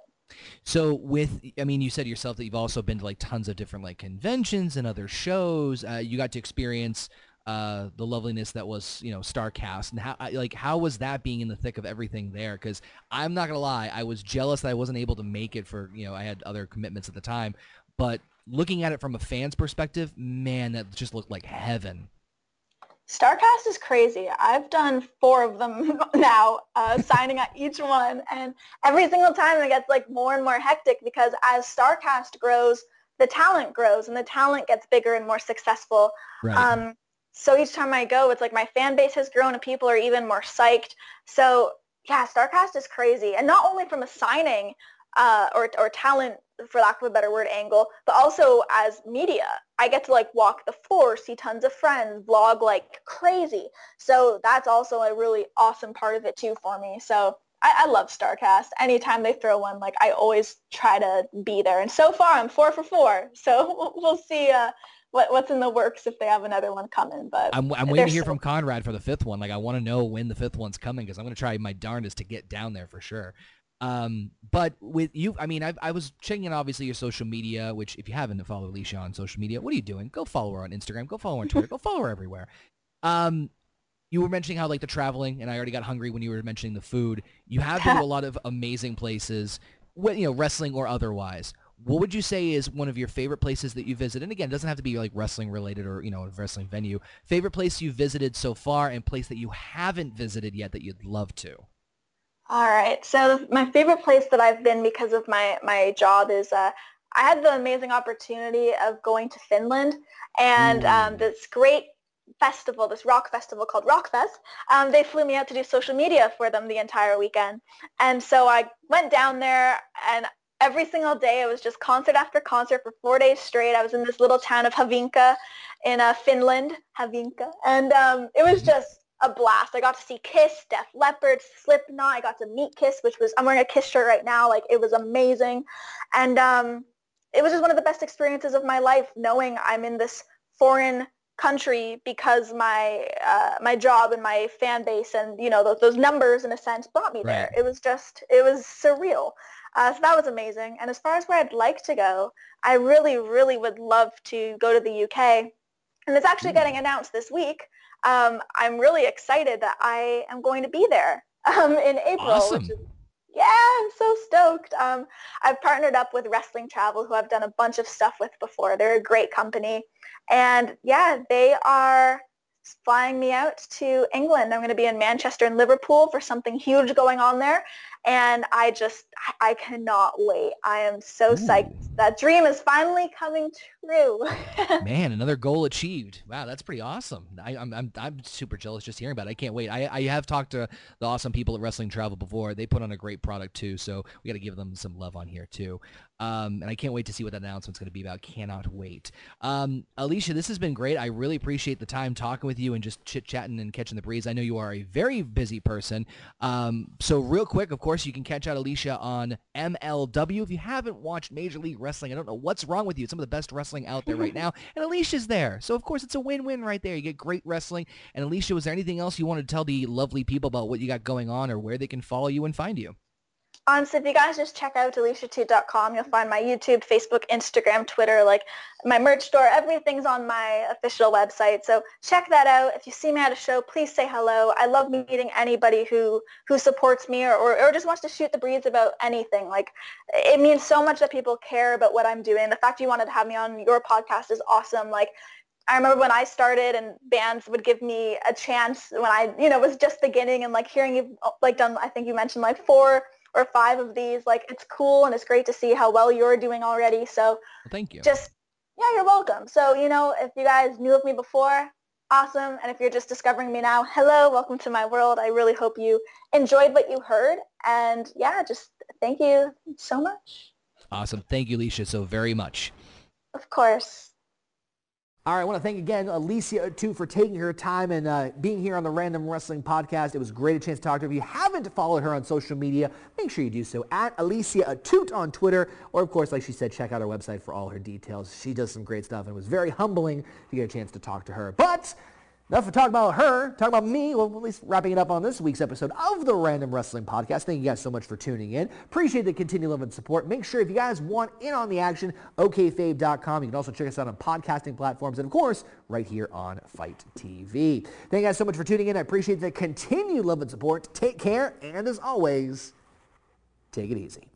So with, I mean, you said yourself that you've also been to like tons of different like conventions and other shows. Uh, you got to experience uh, the loveliness that was, you know, Starcast, and how like how was that being in the thick of everything there? Because I'm not gonna lie, I was jealous that I wasn't able to make it for, you know, I had other commitments at the time. But looking at it from a fan's perspective, man, that just looked like heaven. Starcast is crazy. I've done four of them [LAUGHS] now, uh, [LAUGHS] signing at each one, and every single time it gets like more and more hectic because as Starcast grows, the talent grows, and the talent gets bigger and more successful. Right. Um, so each time I go, it's like my fan base has grown, and people are even more psyched. So yeah, Starcast is crazy, and not only from a signing uh, or or talent, for lack of a better word, angle, but also as media. I get to like walk the floor, see tons of friends, vlog like crazy. So that's also a really awesome part of it too for me. So I, I love Starcast. Anytime they throw one, like I always try to be there. And so far, I'm four for four. [LAUGHS] So we'll, see. Uh, what what's in the works if they have another one coming. But I'm, I'm waiting to hear so- from Conrad for the fifth one. Like, I want to know when the fifth one's coming because I'm going to try my darndest to get down there for sure. Um, but with you, I mean, I, I was checking in obviously your social media, which if you haven't followed Alicia on social media, what are you doing? Go follow her on Instagram. Go follow her on Twitter. [LAUGHS] go follow her everywhere. Um, you were mentioning how like the traveling, and I already got hungry when you were mentioning the food. You have been to a [LAUGHS] lot of amazing places, you know, wrestling or otherwise. What would you say is one of your favorite places that you visit? And again, it doesn't have to be like wrestling related or you know a wrestling venue. Favorite place you visited so far, and place that you haven't visited yet that you'd love to. All right. So my favorite place that I've been because of my my job is uh, I had the amazing opportunity of going to Finland and um, this great festival, this rock festival called Rockfest. Um, they flew me out to do social media for them the entire weekend, and so I went down there and. Every single day, it was just concert after concert for four days straight. I was in this little town of Hyvinkää in uh, Finland, Hyvinkää, and um, it was just a blast. I got to see Kiss, Def Leppard, Slipknot. I got to meet Kiss, which was I'm wearing a Kiss shirt right now. Like it was amazing, and um, it was just one of the best experiences of my life, knowing I'm in this foreign country because my uh, my job and my fan base and you know those, those numbers in a sense brought me there. It was just it was surreal. Uh, so that was amazing. And as far as where I'd like to go, I really, really would love to go to the UK. And it's actually getting announced this week um, I'm really excited that I am going to be there [LAUGHS] um, in April. Awesome. Is, yeah, I'm so stoked. Um, I've partnered up with Wrestling Travel, who I've done a bunch of stuff with before. They're a great company. And yeah, they are flying me out to England. I'm going to be in Manchester and Liverpool for something huge going on there. And I just, I cannot wait. I am so psyched. That dream is finally coming true. [LAUGHS] Man, another goal achieved. Wow, that's pretty awesome. I, I'm, I'm I'm super jealous just hearing about it. I can't wait. I, I have talked to the awesome people at Wrestling Travel before. They put on a great product too, so we got to give them some love on here too. Um, and I can't wait to see what that announcement's going to be about. Cannot wait. Um, Alicia, this has been great. I really appreciate the time talking with you and just chit chatting and catching the breeze. I know you are a very busy person. Um, so real quick, of course, you can catch out Alicia on MLW. If you haven't watched Major League Wrestling, I don't know what's wrong with you. It's some of the best wrestling out there right [LAUGHS] now. And Alicia's there. So of course it's a win-win right there. You get great wrestling. And Alicia, was there anything else you wanted to tell the lovely people about what you got going on or where they can follow you and find you? Um, so if you guys just check out aliciaatout.com, you'll find my YouTube, Facebook, Instagram, Twitter, like my merch store. Everything's on my official website. So check that out. If you see me at a show, please say hello. I love meeting anybody who, who supports me or, or, or just wants to shoot the breeze about anything. Like it means so much that people care about what I'm doing. The fact you wanted to have me on your podcast is awesome. Like I remember when I started and bands would give me a chance when I, you know, was just beginning and like hearing you like done, I think you mentioned like four or five of these. Like it's cool and it's great to see how well you're doing already. So Well, thank you. just, yeah, you're welcome. So, you know, if you guys knew of me before, awesome. And if you're just discovering me now, hello, welcome to my world. I really hope you enjoyed what you heard. And yeah, just thank you so much. Awesome. Thank you, Alicia, so very much. Of course. All right, I want to thank again Alicia Atout for taking her time and uh, being here on the Random Wrestling Podcast. It was great a chance to talk to her. If you haven't followed her on social media, make sure you do so at Alicia Atout on Twitter, or of course, like she said, check out her website for all her details. She does some great stuff, and it was very humbling to get a chance to talk to her. But enough of talking about her, talking about me. Well, at least wrapping it up on this week's episode of the Random Wrestling Podcast. Thank you guys so much for tuning in. Appreciate the continued love and support. Make sure if you guys want in on the action, okayfabe.com. You can also check us out on podcasting platforms and, of course, right here on FITE TV. Thank you guys so much for tuning in. I appreciate the continued love and support. Take care, and as always, take it easy.